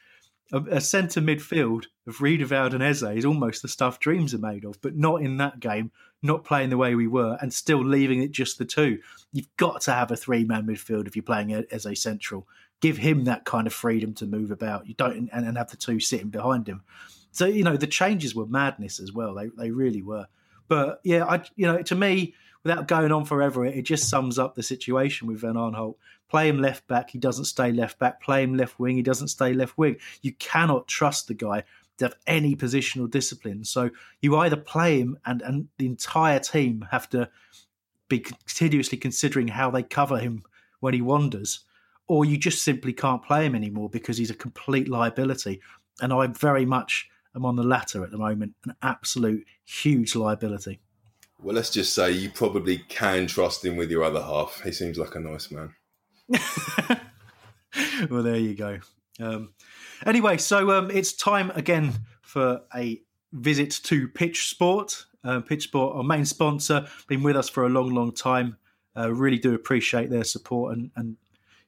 a, a centre midfield of Riedewald and Eze is almost the stuff dreams are made of, but not in that game, not playing the way we were, and still leaving it just the two. You've got to have a three man midfield if you're playing Eze central. Give him that kind of freedom to move about. You don't, and, and have the two sitting behind him. So, you know, the changes were madness as well. They, they really were. But yeah, I, you know, to me, without going on forever, it just sums up the situation with Van Aanholt. Play him left back, he doesn't stay left back. Play him left wing, he doesn't stay left wing. You cannot trust the guy to have any positional discipline. So you either play him, and and the entire team have to be continuously considering how they cover him when he wanders, or you just simply can't play him anymore because he's a complete liability. And I very much am on the latter at the moment, an absolute huge liability. Well, let's just say you probably can trust him with your other half. He seems like a nice man. well, there you go. Um, anyway, so um, it's time again for a visit to Pitch Sport. Uh, Pitch Sport, our main sponsor, been with us for a long, long time. Uh, really do appreciate their support, and, and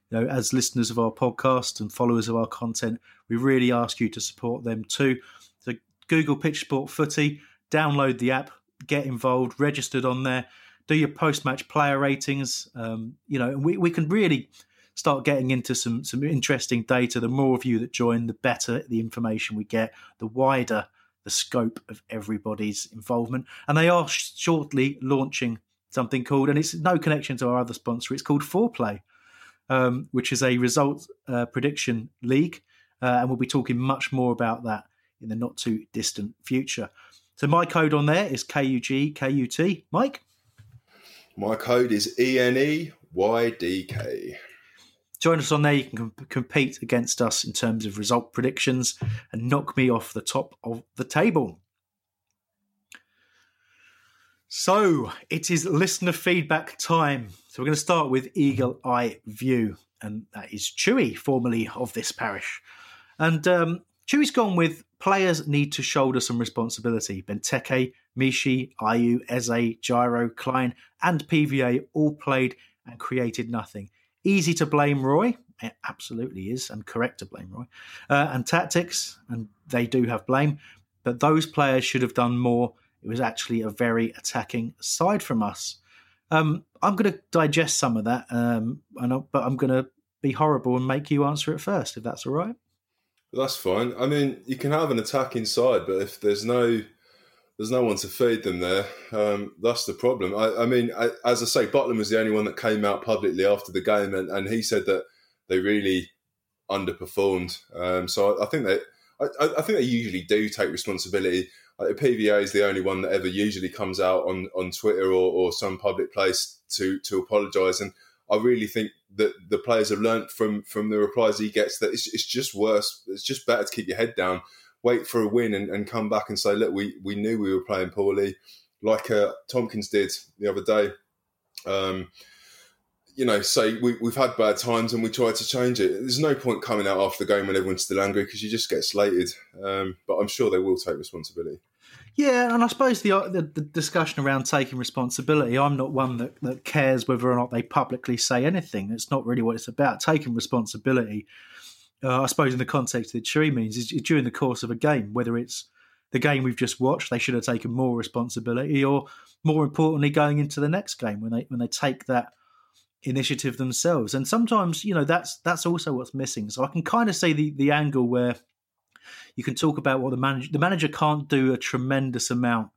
you know, as listeners of our podcast and followers of our content, we really ask you to support them too. So, Google Pitch Sport Footy, download the app, get involved, registered on there, do your post-match player ratings. Um, you know, we, we can really start getting into some some interesting data. The more of you that join, the better the information we get, the wider the scope of everybody's involvement. And they are sh- shortly launching something called, and it's no connection to our other sponsor. It's called Foreplay, um, which is a result uh, prediction league, uh, and we'll be talking much more about that in the not too distant future. So my code on there is KUGKUT. Mike. My code is E ENEYDK. Join us on there. You can com- compete against us in terms of result predictions and knock me off the top of the table. So it is listener feedback time. So we're going to start with Eagle Eye View, and that is Chewy, formerly of this parish. And um, Chewy's gone with players need to shoulder some responsibility. Benteke, Michy, Ayew, Eze, Jairo, Clyne, and PVA all played and created nothing. Easy to blame Roy. It absolutely is, and correct to blame Roy. Uh, and tactics, and they do have blame, but those players should have done more. It was actually a very attacking side from us. Um, I'm going to digest some of that, um, I, but I'm going to be horrible and make you answer it first, if that's all right. That's fine. I mean, you can have an attacking side, but if there's no there's no one to feed them there, um, that's the problem. I, I mean, I, as I say, Butland was the only one that came out publicly after the game, and, and he said that they really underperformed. Um, so I, I think they, I think they usually do take responsibility. Like, PVA is the only one that ever usually comes out on, on Twitter or, or some public place to to apologise, and I really think that the players have learnt from from the replies he gets that it's, it's just worse. It's just better to keep your head down, wait for a win, and, and come back and say, look, we we knew we were playing poorly, like uh, Tomkins did the other day. Um, you know, say we, we've had bad times and we tried to change it. There's no point coming out after the game when everyone's still angry because you just get slated. Um, but I'm sure they will take responsibility. Yeah, and I suppose the, the the discussion around taking responsibility, I'm not one that, that cares whether or not they publicly say anything. It's not really what it's about. Taking responsibility, uh, I suppose, in the context that Chewy means, is during the course of a game, whether it's the game we've just watched, they should have taken more responsibility, or more importantly, going into the next game when they when they take that initiative themselves. And sometimes, you know, that's that's also what's missing. So I can kind of say the the angle where you can talk about what the manager the manager can't do a tremendous amount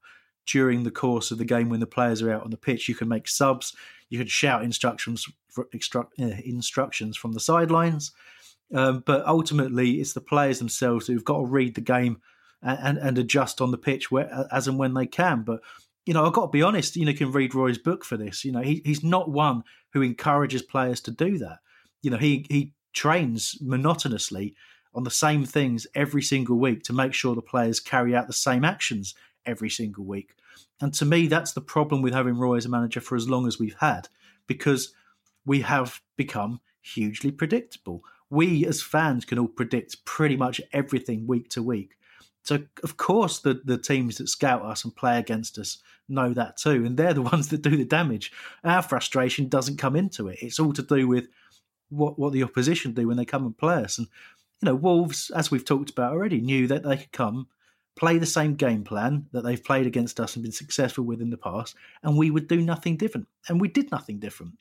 during the course of the game when the players are out on the pitch. You can make subs, you can shout instructions uh, instructions from the sidelines, um, but ultimately it's the players themselves who've got to read the game and, and, and adjust on the pitch where, as and when they can. But you know, I've got to be honest. You know, you can read Roy's book for this. You know, he, he's not one who encourages players to do that. You know, he he trains monotonously on the same things every single week to make sure the players carry out the same actions every single week. And to me, that's the problem with having Roy as a manager for as long as we've had, because we have become hugely predictable. We as fans can all predict pretty much everything week to week. So of course the, the teams that scout us and play against us know that too. And they're the ones that do the damage. Our frustration doesn't come into it. It's all to do with what, what the opposition do when they come and play us. And, you know, Wolves, as we've talked about already, knew that they could come, play the same game plan that they've played against us and been successful with in the past, and we would do nothing different. And we did nothing different.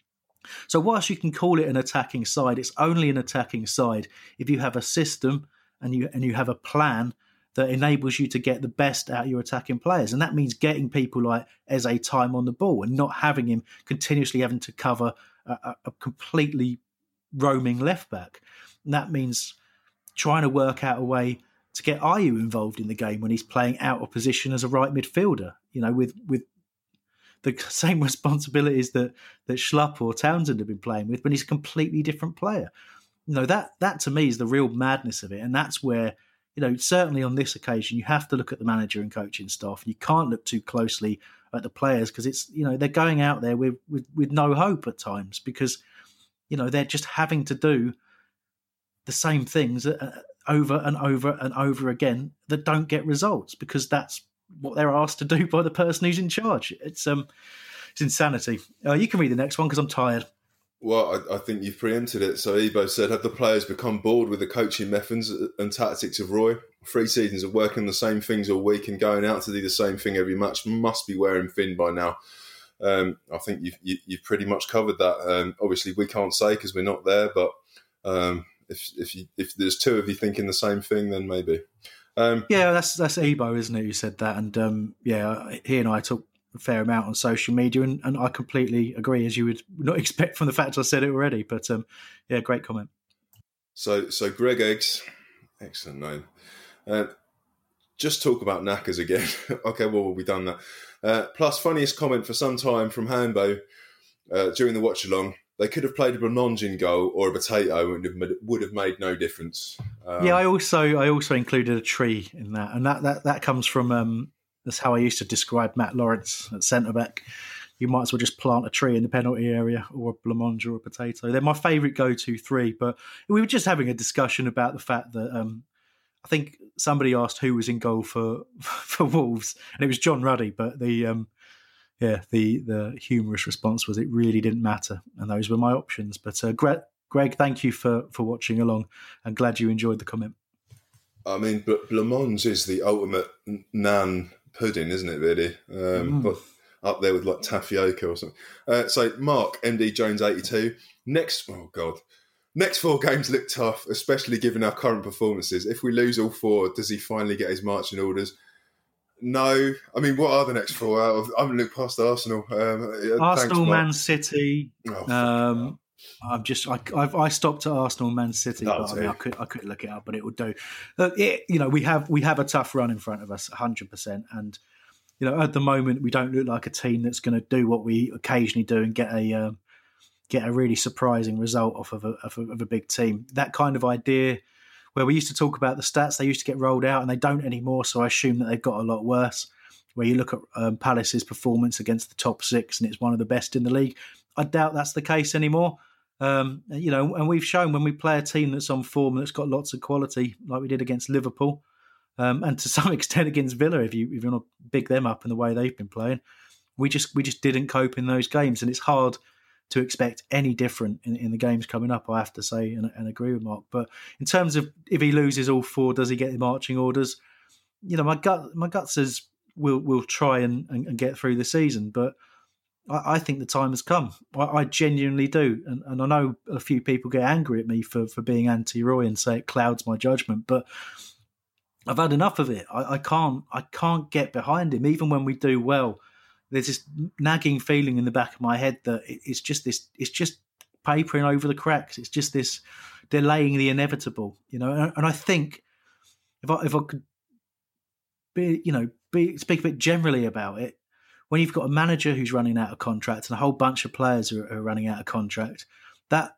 So, whilst you can call it an attacking side, it's only an attacking side if you have a system and you and you have a plan that enables you to get the best out of your attacking players, and that means getting people like Eze time on the ball and not having him continuously having to cover a, a completely roaming left back. And that means trying to work out a way to get Ayew involved in the game when he's playing out of position as a right midfielder. You know, with with the same responsibilities that that Schlupp or Townsend have been playing with, but he's a completely different player. You know that that to me is the real madness of it, and that's where you know certainly on this occasion you have to look at the manager and coaching staff. You can't look too closely at the players because it's you know they're going out there with, with with no hope at times because you know they're just having to do the same things uh, over and over and over again that don't get results because that's what they're asked to do by the person who's in charge. It's um, it's insanity. Uh, you can read the next one because I'm tired. Well, I, I, think you've preempted it. So Ebo said, have the players become bored with the coaching methods and tactics of Roy? Three seasons of working the same things all week and going out to do the same thing every match must be wearing thin by now. Um, I think you've, you, you have pretty much covered that. Um, obviously, we can't say because we're not there, but um, if if you, if there's two of you thinking the same thing, then maybe. Um, yeah, that's that's Ebo, isn't it? Who said that? And um, yeah, he and I talk a fair amount on social media, and, and I completely agree, as you would not expect from the fact I said it already. But um, yeah, great comment. So, so Greg Eggs, excellent name. Uh, just talk about knackers again. okay, well, we've done that. Uh, plus, funniest comment for some time from Hambo uh, during the watch along they could have played a blancmange goal or a potato and it would have made no difference. Um, yeah, I also I also included a tree in that, and that that, that comes from um, that's how I used to describe Matt Lawrence at centre back. You might as well just plant a tree in the penalty area or a blancmange or a potato. They're my favourite go-to three. But we were just having a discussion about the fact that um, I think somebody asked who was in goal for for Wolves, and it was John Ruddy. But the um, yeah, the the humorous response was it really didn't matter, and those were my options. But uh, Greg, Greg, thank you for for watching along. I'm glad you enjoyed the comment. I mean, blancmange is the ultimate nan pudding, isn't it? Really, um, mm. up there with like tapioca or something. Uh, so, Mark MD Jones eighty two. Next, oh god, next four games look tough, especially given our current performances. If we lose all four, does he finally get his marching orders? No, I mean, what are the next four out of? I haven't looked past Arsenal. Um, Arsenal, thanks, Man City. Oh, um, I'm just I, I've, i stopped at Arsenal, Man City, but I, mean, I could I could look it up, but it would do. It, you know, we have we have a tough run in front of us, 100, percent and you know, at the moment, we don't look like a team that's going to do what we occasionally do and get a um, get a really surprising result off of a, of a, of a big team. That kind of idea where we used to talk about the stats, they used to get rolled out and they don't anymore. So I assume that they've got a lot worse. Where you look at um, Palace's performance against the top six and it's one of the best in the league, I doubt that's the case anymore. Um, you know, and we've shown when we play a team that's on form that's got lots of quality, like we did against Liverpool, um, and to some extent against Villa, if you if you want to big them up in the way they've been playing, we just we just didn't cope in those games, and it's hard to expect any different in, in the games coming up. I have to say and, and, agree with Mark. But in terms of if he loses all four, does he get the marching orders? You know, my gut my gut says we'll we'll try and, and, and get through the season, but I, I think the time has come. I, I genuinely do, and, and I know a few people get angry at me for for being anti Roy and say it clouds my judgment, but. I've had enough of it. I, I can't. I can't get behind him, even when we do well there's this nagging feeling in the back of my head that it's just this it's just papering over the cracks it's just this delaying the inevitable you know and, and i think if i if i could be you know be speak a bit generally about it when you've got a manager who's running out of contract and a whole bunch of players are, are running out of contract, that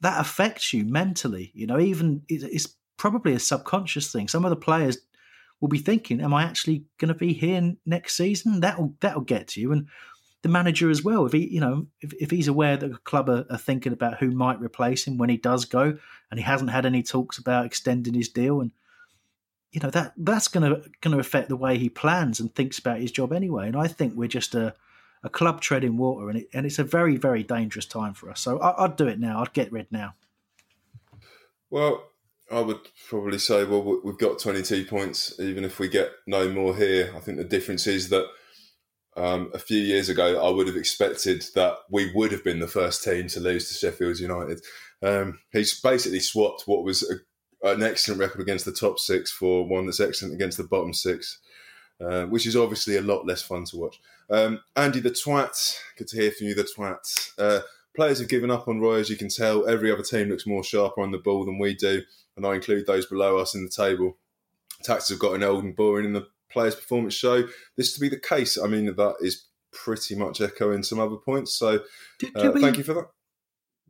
that affects you mentally. You know, even it's probably a subconscious thing. Some of the players will be thinking, "Am I actually going to be here next season?" That'll that'll get to you, and the manager as well. If he, you know, if, if he's aware that the club are, are, thinking about who might replace him when he does go, and he hasn't had any talks about extending his deal, and you know that that's going to going to affect the way he plans and thinks about his job anyway. And I think we're just a a club treading water, and it, and it's a very very dangerous time for us. So I, would do it now. I'd get rid now. Well, I would probably say, well, we've got 22 points. Even if we get no more here, I think the difference is that um, a few years ago, I would have expected that we would have been the first team to lose to Sheffield United. Um, he's basically swapped what was a, an excellent record against the top six for one that's excellent against the bottom six, uh, which is obviously a lot less fun to watch. Um, Andy the twat, good to hear from you, the twat. Uh, players have given up on Roy, as you can tell. Every other team looks more sharper on the ball than we do, and I include those below us in the table. Tactics have gotten old and boring in the players' performance show this to be the case. I mean, that is pretty much echoing some other points. So, did, did uh, we, thank you for that.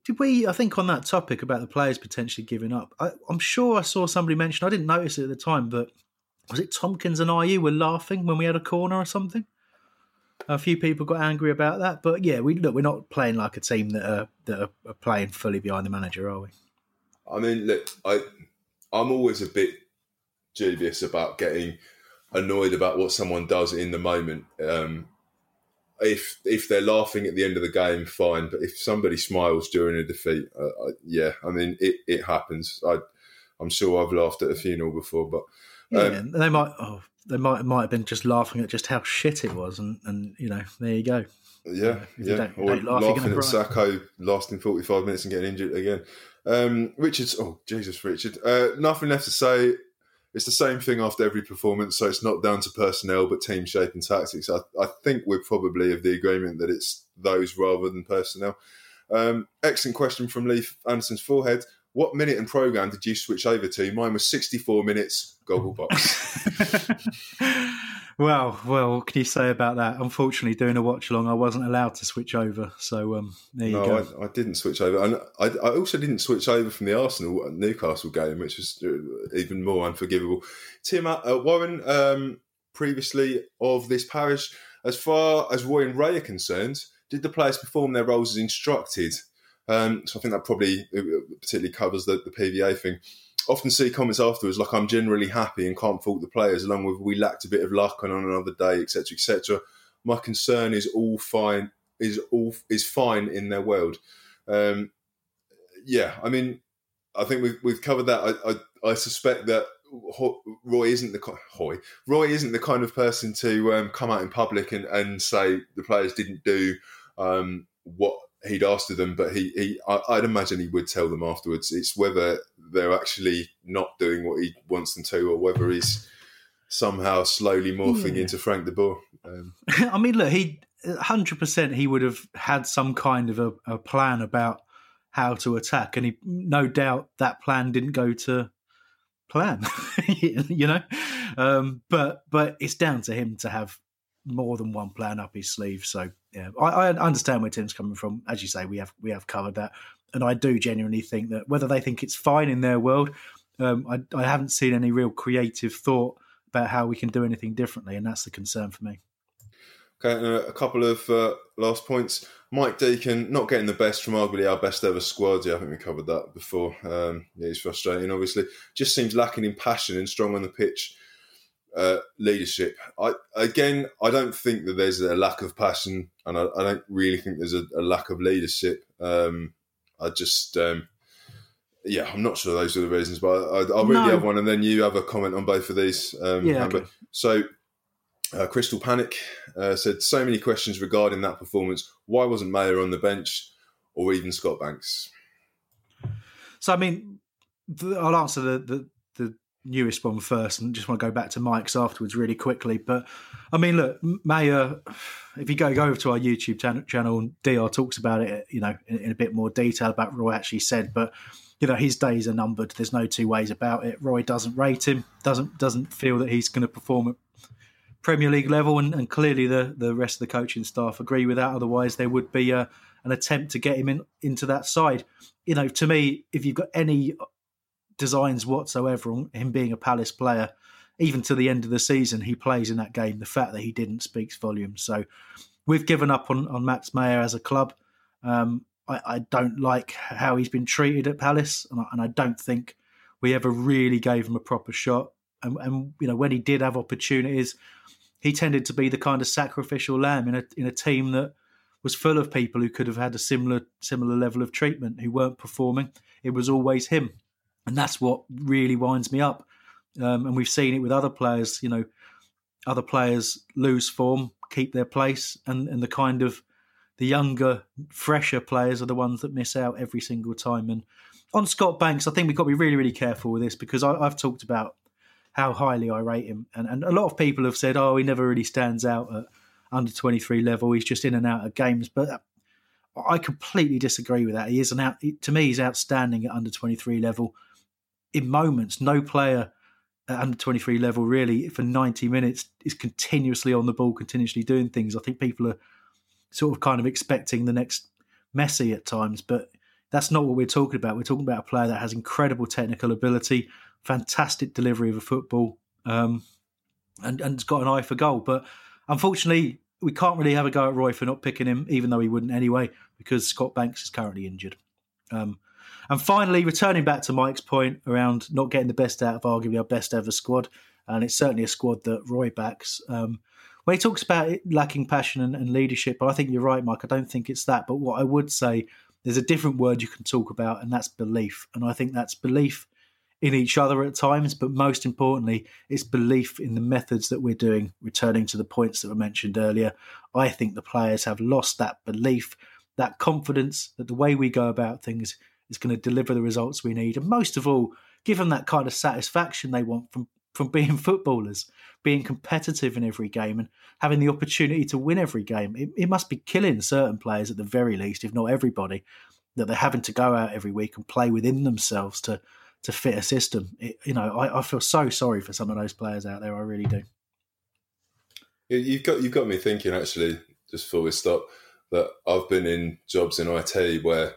Did we? I think on that topic about the players potentially giving up, I, am sure I saw somebody mention. I didn't notice it at the time, but was it Tomkins and Ayew were laughing when we had a corner or something? A few people got angry about that, but yeah, we look. We're not playing like a team that are that are playing fully behind the manager, are we? I mean, look, I I'm always a bit dubious about getting annoyed about what someone does in the moment. Um, if if they're laughing at the end of the game, fine. But if somebody smiles during a defeat, uh, I, yeah, I mean it, it happens. I I'm sure I've laughed at a funeral before, but um, yeah, they might oh, they might might have been just laughing at just how shit it was, and and you know there you go. Yeah, yeah. Don't, don't laugh, laughing at Sakho lasting 45 minutes and getting injured again. Um, Richard's, oh, Jesus, Richard. Uh, nothing left to say it's the same thing after every performance, so it's not down to personnel but team shape and tactics. I, I think we're probably of the agreement that it's those rather than personnel. Um, excellent question from Leif Anderson's forehead. What minute and program did you switch over to? Mine was 64 minutes, Gogglebox. Well, well, what can you say about that? Unfortunately, doing a watch along, I wasn't allowed to switch over. So um, there you no, go. I, I, didn't switch over, and I, I, also didn't switch over from the Arsenal Newcastle game, which was uh, even more unforgivable. Tim uh, Warren, um, previously of this parish, as far as Roy and Ray are concerned, did the players perform their roles as instructed? Um, so I think that probably uh, particularly covers the, the PVA thing often see comments afterwards like I'm generally happy and can't fault the players, along with we lacked a bit of luck and on another day, etc., etc. My concern is all fine is all is fine in their world. Um, yeah, I mean, I think we've we've covered that. I I, I suspect that Roy isn't the Hoy Roy isn't the kind of person to um, come out in public and, and say the players didn't do um, what he'd asked of them, but he, he I, would imagine he would tell them afterwards. It's whether they're actually not doing what he wants them to, or whether he's somehow slowly morphing yeah. into Frank de Boer. Um, I mean, look, he hundred percent he would have had some kind of a, a, plan about how to attack, and he no doubt that plan didn't go to plan, you know. Um, but but it's down to him to have more than one plan up his sleeve. So yeah, I, I, understand where Tim's coming from. As you say, we have we have covered that, and I do genuinely think that whether they think it's fine in their world, um, I, I haven't seen any real creative thought about how we can do anything differently, and that's the concern for me. Okay, a couple of uh, last points. Mike Deacon not getting the best from arguably our best ever squad. Yeah, I think we covered that before. Um, yeah, he's frustrating. Obviously, just seems lacking in passion and strong on the pitch uh, leadership. I again, I don't think that there's a lack of passion, and I, I don't really think there's a, a lack of leadership. Um, I just, um, yeah, I'm not sure those are the reasons, but I, will read no. the other one, and then you have a comment on both of these. Um, yeah. Okay. So, uh, Crystal Panic uh, said so many questions regarding that performance. Why wasn't Meyer on the bench, or even Scott Banks? So, I mean, I'll answer the the newest one first, and just want to go back to Mike's afterwards really quickly. But I mean, look, Meyer, if you go, go over to our YouTube channel, and Dr talks about it, you know, in, in, a bit more detail about Roy actually said, but you know, his days are numbered. There's no two ways about it. Roy doesn't rate him, doesn't doesn't feel that he's going to perform at Premier League level, and, and, clearly the, the rest of the coaching staff agree with that. Otherwise, there would be a, an attempt to get him in, into that side. You know, to me, if you've got any designs whatsoever on him being a Palace player, even to the end of the season, he plays in that game. The fact that he didn't speaks volumes. So we've given up on, on Max Meyer as a club. Um, I, I, don't like how he's been treated at Palace, and I, and I don't think we ever really gave him a proper shot. And, and, you know, when he did have opportunities, he tended to be the kind of sacrificial lamb in a in a team that was full of people who could have had a similar similar level of treatment who weren't performing. It was always him, and that's what really winds me up. Um, and we've seen it with other players. You know, other players lose form, keep their place, and and the kind of the younger, fresher players are the ones that miss out every single time. And on Scott Banks, I think we've got to be really, really careful with this because I, have talked about how highly I rate him, and, and a lot of people have said, "Oh, he never really stands out at under twenty three level. He's just in and out of games." But I completely disagree with that. He is an out to me. He's outstanding at under twenty three level. In moments, no player at under twenty three level really for ninety minutes is continuously on the ball, continuously doing things. I think people are sort of kind of expecting the next Messi at times, but that's not what we're talking about. We're talking about a player that has incredible technical ability, fantastic delivery of a football, um, and and has got an eye for goal. But unfortunately, we can't really have a go at Roy for not picking him, even though he wouldn't anyway, because Scott Banks is currently injured. Um, and finally, returning back to Mike's point around not getting the best out of arguably our best ever squad, and it's certainly a squad that Roy backs. Um, when he talks about it lacking passion and, and leadership, but I think you're right, Mike. I don't think it's that. But what I would say, there's a different word you can talk about, and that's belief. And I think that's belief in each other at times, but most importantly, it's belief in the methods that we're doing, returning to the points that were mentioned earlier. I think the players have lost that belief, that confidence that the way we go about things is going to deliver the results we need. And most of all, give them that kind of satisfaction they want from, from being footballers, being competitive in every game and having the opportunity to win every game. It, it must be killing certain players at the very least, if not everybody, that they're having to go out every week and play within themselves to to fit a system. It, you know, I, I, feel so sorry for some of those players out there. I really do. You've got you've got me thinking actually. Just before we stop, that I've been in jobs in IT where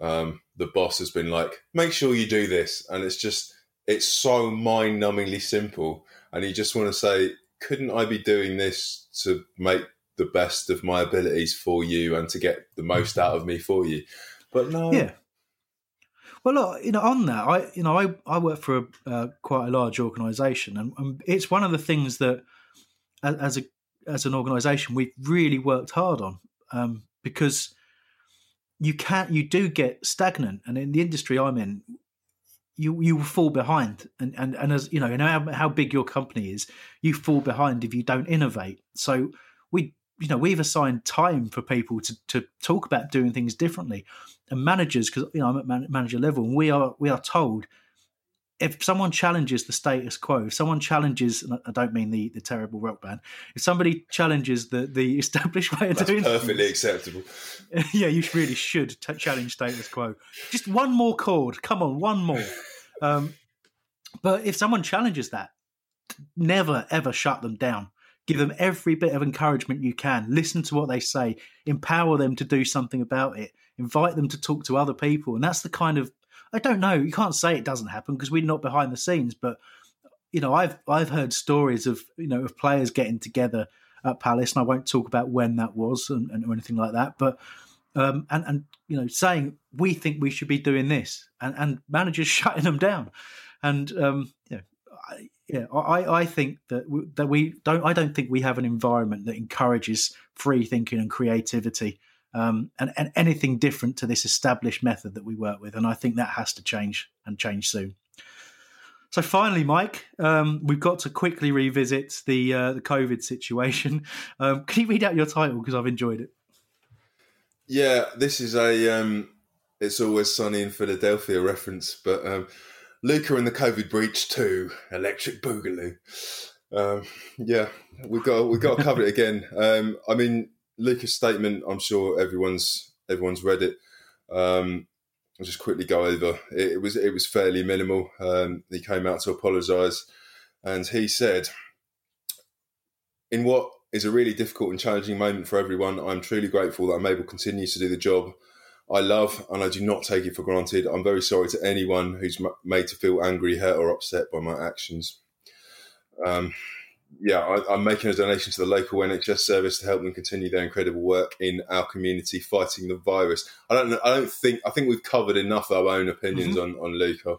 um, the boss has been like, "Make sure you do this," and it's just it's so mind-numbingly simple, and you just want to say, "Couldn't I be doing this to make the best of my abilities for you and to get the most out of me for you?" But no, yeah. Well, look, you know, on that, I you know, I, I work for a, uh, quite a large organisation, and, and, it's one of the things that, as a as an organisation, we've really worked hard on um, because you can't, you do get stagnant, and in the industry I'm in, you you fall behind, and and and as you know, you know how, how big your company is, you fall behind if you don't innovate. So we you know we've assigned time for people to to talk about doing things differently and managers because you know i'm at man- manager level and we are we are told if someone challenges the status quo if someone challenges i don't mean the the terrible rock band if somebody challenges the the established way of That's doing perfectly things, acceptable yeah you really should t- challenge status quo just one more chord come on one more um, but if someone challenges that never ever shut them down Give them every bit of encouragement you can. Listen to what they say. Empower them to do something about it. Invite them to talk to other people. And that's the kind of I don't know. You can't say it doesn't happen because we're not behind the scenes, but you know, I've I've heard stories of you know of players getting together at Palace, and I won't talk about when that was and, and or anything like that, but um, and and you know saying we think we should be doing this, and and managers shutting them down, and um, you know, I, yeah, I, I think that we, that we don't. I don't think we have an environment that encourages free thinking and creativity, um, and, and anything different to this established method that we work with. And I think that has to change and change soon. So finally, Mike, um, we've got to quickly revisit the uh, the COVID situation. Um, can you read out your title because I've enjoyed it? Yeah, this is a um, "It's Always Sunny in Philadelphia" reference, but um, Luka and the COVID breach two, Electric Boogaloo. Um, yeah, we've got we've got to cover it again. Um, I mean, Luka's statement. I'm sure everyone's everyone's read it. Um, I'll just quickly go over. It, it was it was fairly minimal. Um, he came out to apologise, and he said, in what is a really difficult and challenging moment for everyone, I'm truly grateful that I'm able to continue to do the job I love, and I do not take it for granted. I'm very sorry to anyone who's made to feel angry, hurt, or upset by my actions. Um, yeah, I, am making a donation to the local NHS service to help them continue their incredible work in our community fighting the virus. I don't, I don't think, I think we've covered enough of our own opinions mm-hmm. on on Luka.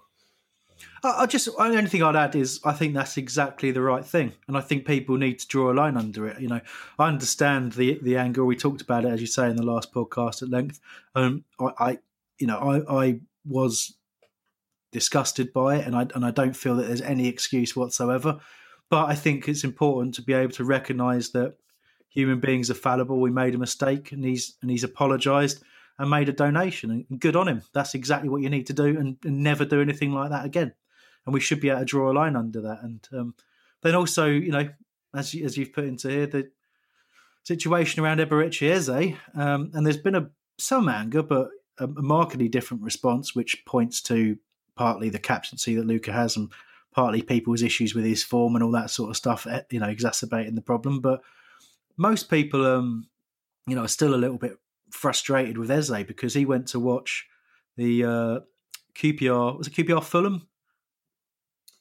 I, just the only thing I'd add is I think that's exactly the right thing, and I think people need to draw a line under it. You know, I understand the the anger. We talked about it, as you say, in the last podcast at length. Um, I, I you know, I, I was disgusted by it, and I and I don't feel that there's any excuse whatsoever. But I think it's important to be able to recognise that human beings are fallible. We made a mistake, and he's and he's apologised and made a donation. And good on him. That's exactly what you need to do, and, and never do anything like that again and we should be able to draw a line under that. And um, then also, you know, as you, as you've put into here, the situation around Eberechi Eze, um, and there's been a some anger, but a, a, markedly different response, which points to partly the captaincy that Luka has, and partly people's issues with his form and all that sort of stuff, eh, you know, exacerbating the problem. But most people, um, you know, are still a little bit frustrated with Eze because he went to watch the uh, QPR was it QPR Fulham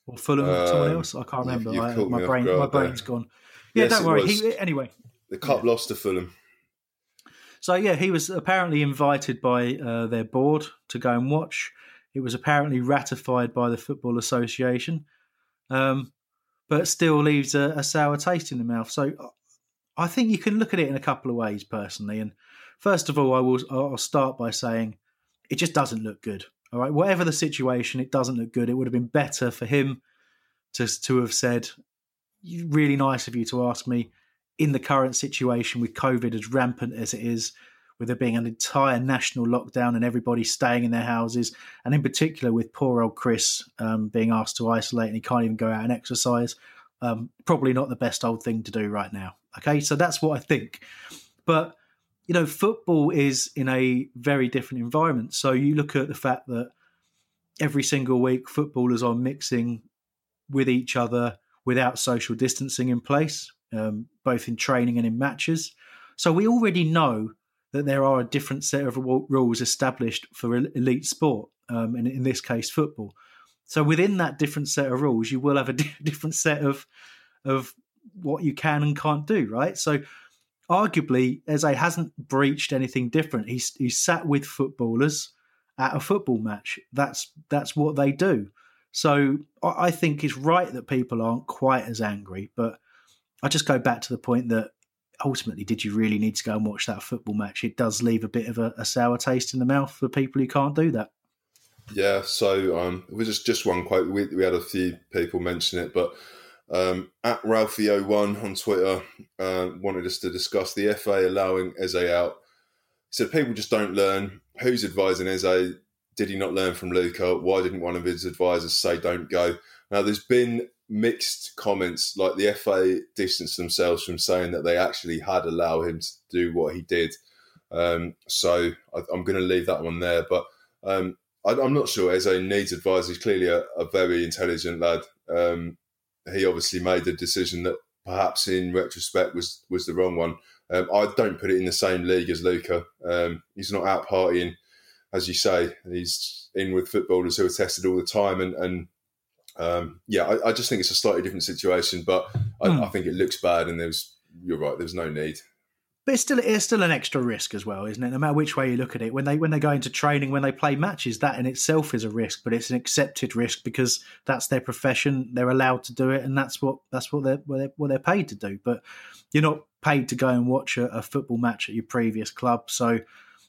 or Fulham, um, someone else. I can't remember. I, my brain, my brain's there. gone. Yeah, yes, don't worry. He, anyway, the cup yeah. lost to Fulham. So yeah, he was apparently invited by uh, their board to go and watch. It was apparently ratified by the Football Association, um, but still leaves a, a, sour taste in the mouth. So I think you can look at it in a couple of ways, personally. And first of all, I will I'll start by saying it just doesn't look good. All right, whatever the situation, it doesn't look good. It would have been better for him to to have said, "Really nice of you to ask me." In the current situation with COVID as rampant as it is, with there being an entire national lockdown and everybody staying in their houses, and in particular with poor old Chris um, being asked to isolate and he can't even go out and exercise, um, probably not the best old thing to do right now. Okay, so that's what I think. But you know, football is in a very different environment. So you look at the fact that every single week footballers are mixing with each other without social distancing in place, um, both in training and in matches. So we already know that there are a different set of rules established for elite sport, um, and in this case, football. So within that different set of rules, you will have a different set of of what you can and can't do, right? So arguably Eze hasn't breached anything different. He's he's sat with footballers at a football match. That's that's what they do. So I think it's right that people aren't quite as angry. But I just go back to the point that ultimately, did you really need to go and watch that football match? It does leave a bit of a, a sour taste in the mouth for people who can't do that. Yeah, so um, it was just, just one quote. We, we had a few people mention it, but um, at Ralphie01 on Twitter uh, wanted us to discuss the FA allowing Eze out. He said people just don't learn. Who's advising Eze? Did he not learn from Luka? Why didn't one of his advisors say don't go? Now, there's been mixed comments, like the FA distanced themselves from saying that they actually had allowed him to do what he did. Um, so I, am going to leave that one there. But um, I, am not sure Eze needs advice. He's clearly a, a very intelligent lad. Um, he obviously made the decision that perhaps in retrospect was was the wrong one. Um, I don't put it in the same league as Luka. Um, he's not out partying, as you say. He's in with footballers who are tested all the time, and, and um, yeah, I, I, just think it's a slightly different situation. But I, mm. I think it looks bad, and there's you're right. There's no need. But it's still it's still an extra risk as well, isn't it? No matter which way you look at it, when they when they go into training, when they play matches, that in itself is a risk, but it's an accepted risk because that's their profession. They're allowed to do it, and that's what that's what they're what they're, what they're paid to do. But you're not paid to go and watch a, a football match at your previous club, so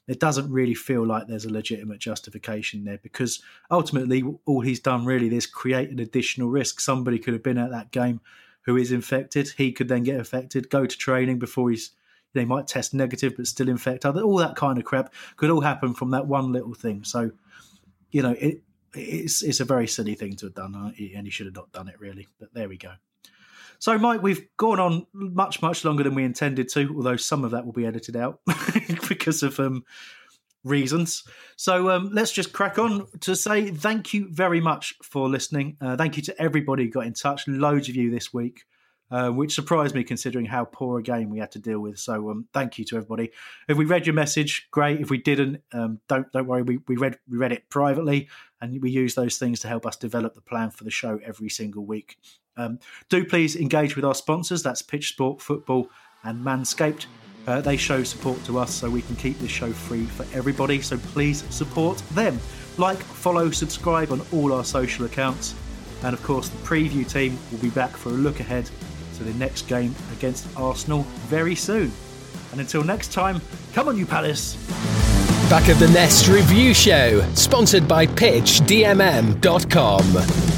it doesn't really feel like there's a legitimate justification there because ultimately all he's done really is create an additional risk. Somebody could have been at that game who is infected. He could then get affected, go to training before he's they might test negative but still infect other. All that kind of crap could all happen from that one little thing. So, you know, it it's it's a very silly thing to have done, uh, and he should have not done it really. But there we go. So, Mike, we've gone on much much longer than we intended to, although some of that will be edited out because of um, reasons. So um, let's just crack on to say thank you very much for listening. Uh, thank you to everybody who got in touch. Loads of you this week. uh, which surprised me considering how poor a game we had to deal with. So um, thank you to everybody. If we read your message, great. If we didn't, um, don't don't worry. We, we read we read it privately, and we use those things to help us develop the plan for the show every single week. Um, do please engage with our sponsors. That's Pitch Sport Football and Manscaped. Uh, they show support to us so we can keep this show free for everybody. So please support them. Like, follow, subscribe on all our social accounts. And of course, the preview team will be back for a look ahead to the next game against Arsenal very soon. And until next time, come on, you Palace! Back of the Nest Review Show, sponsored by PitchDMM.com.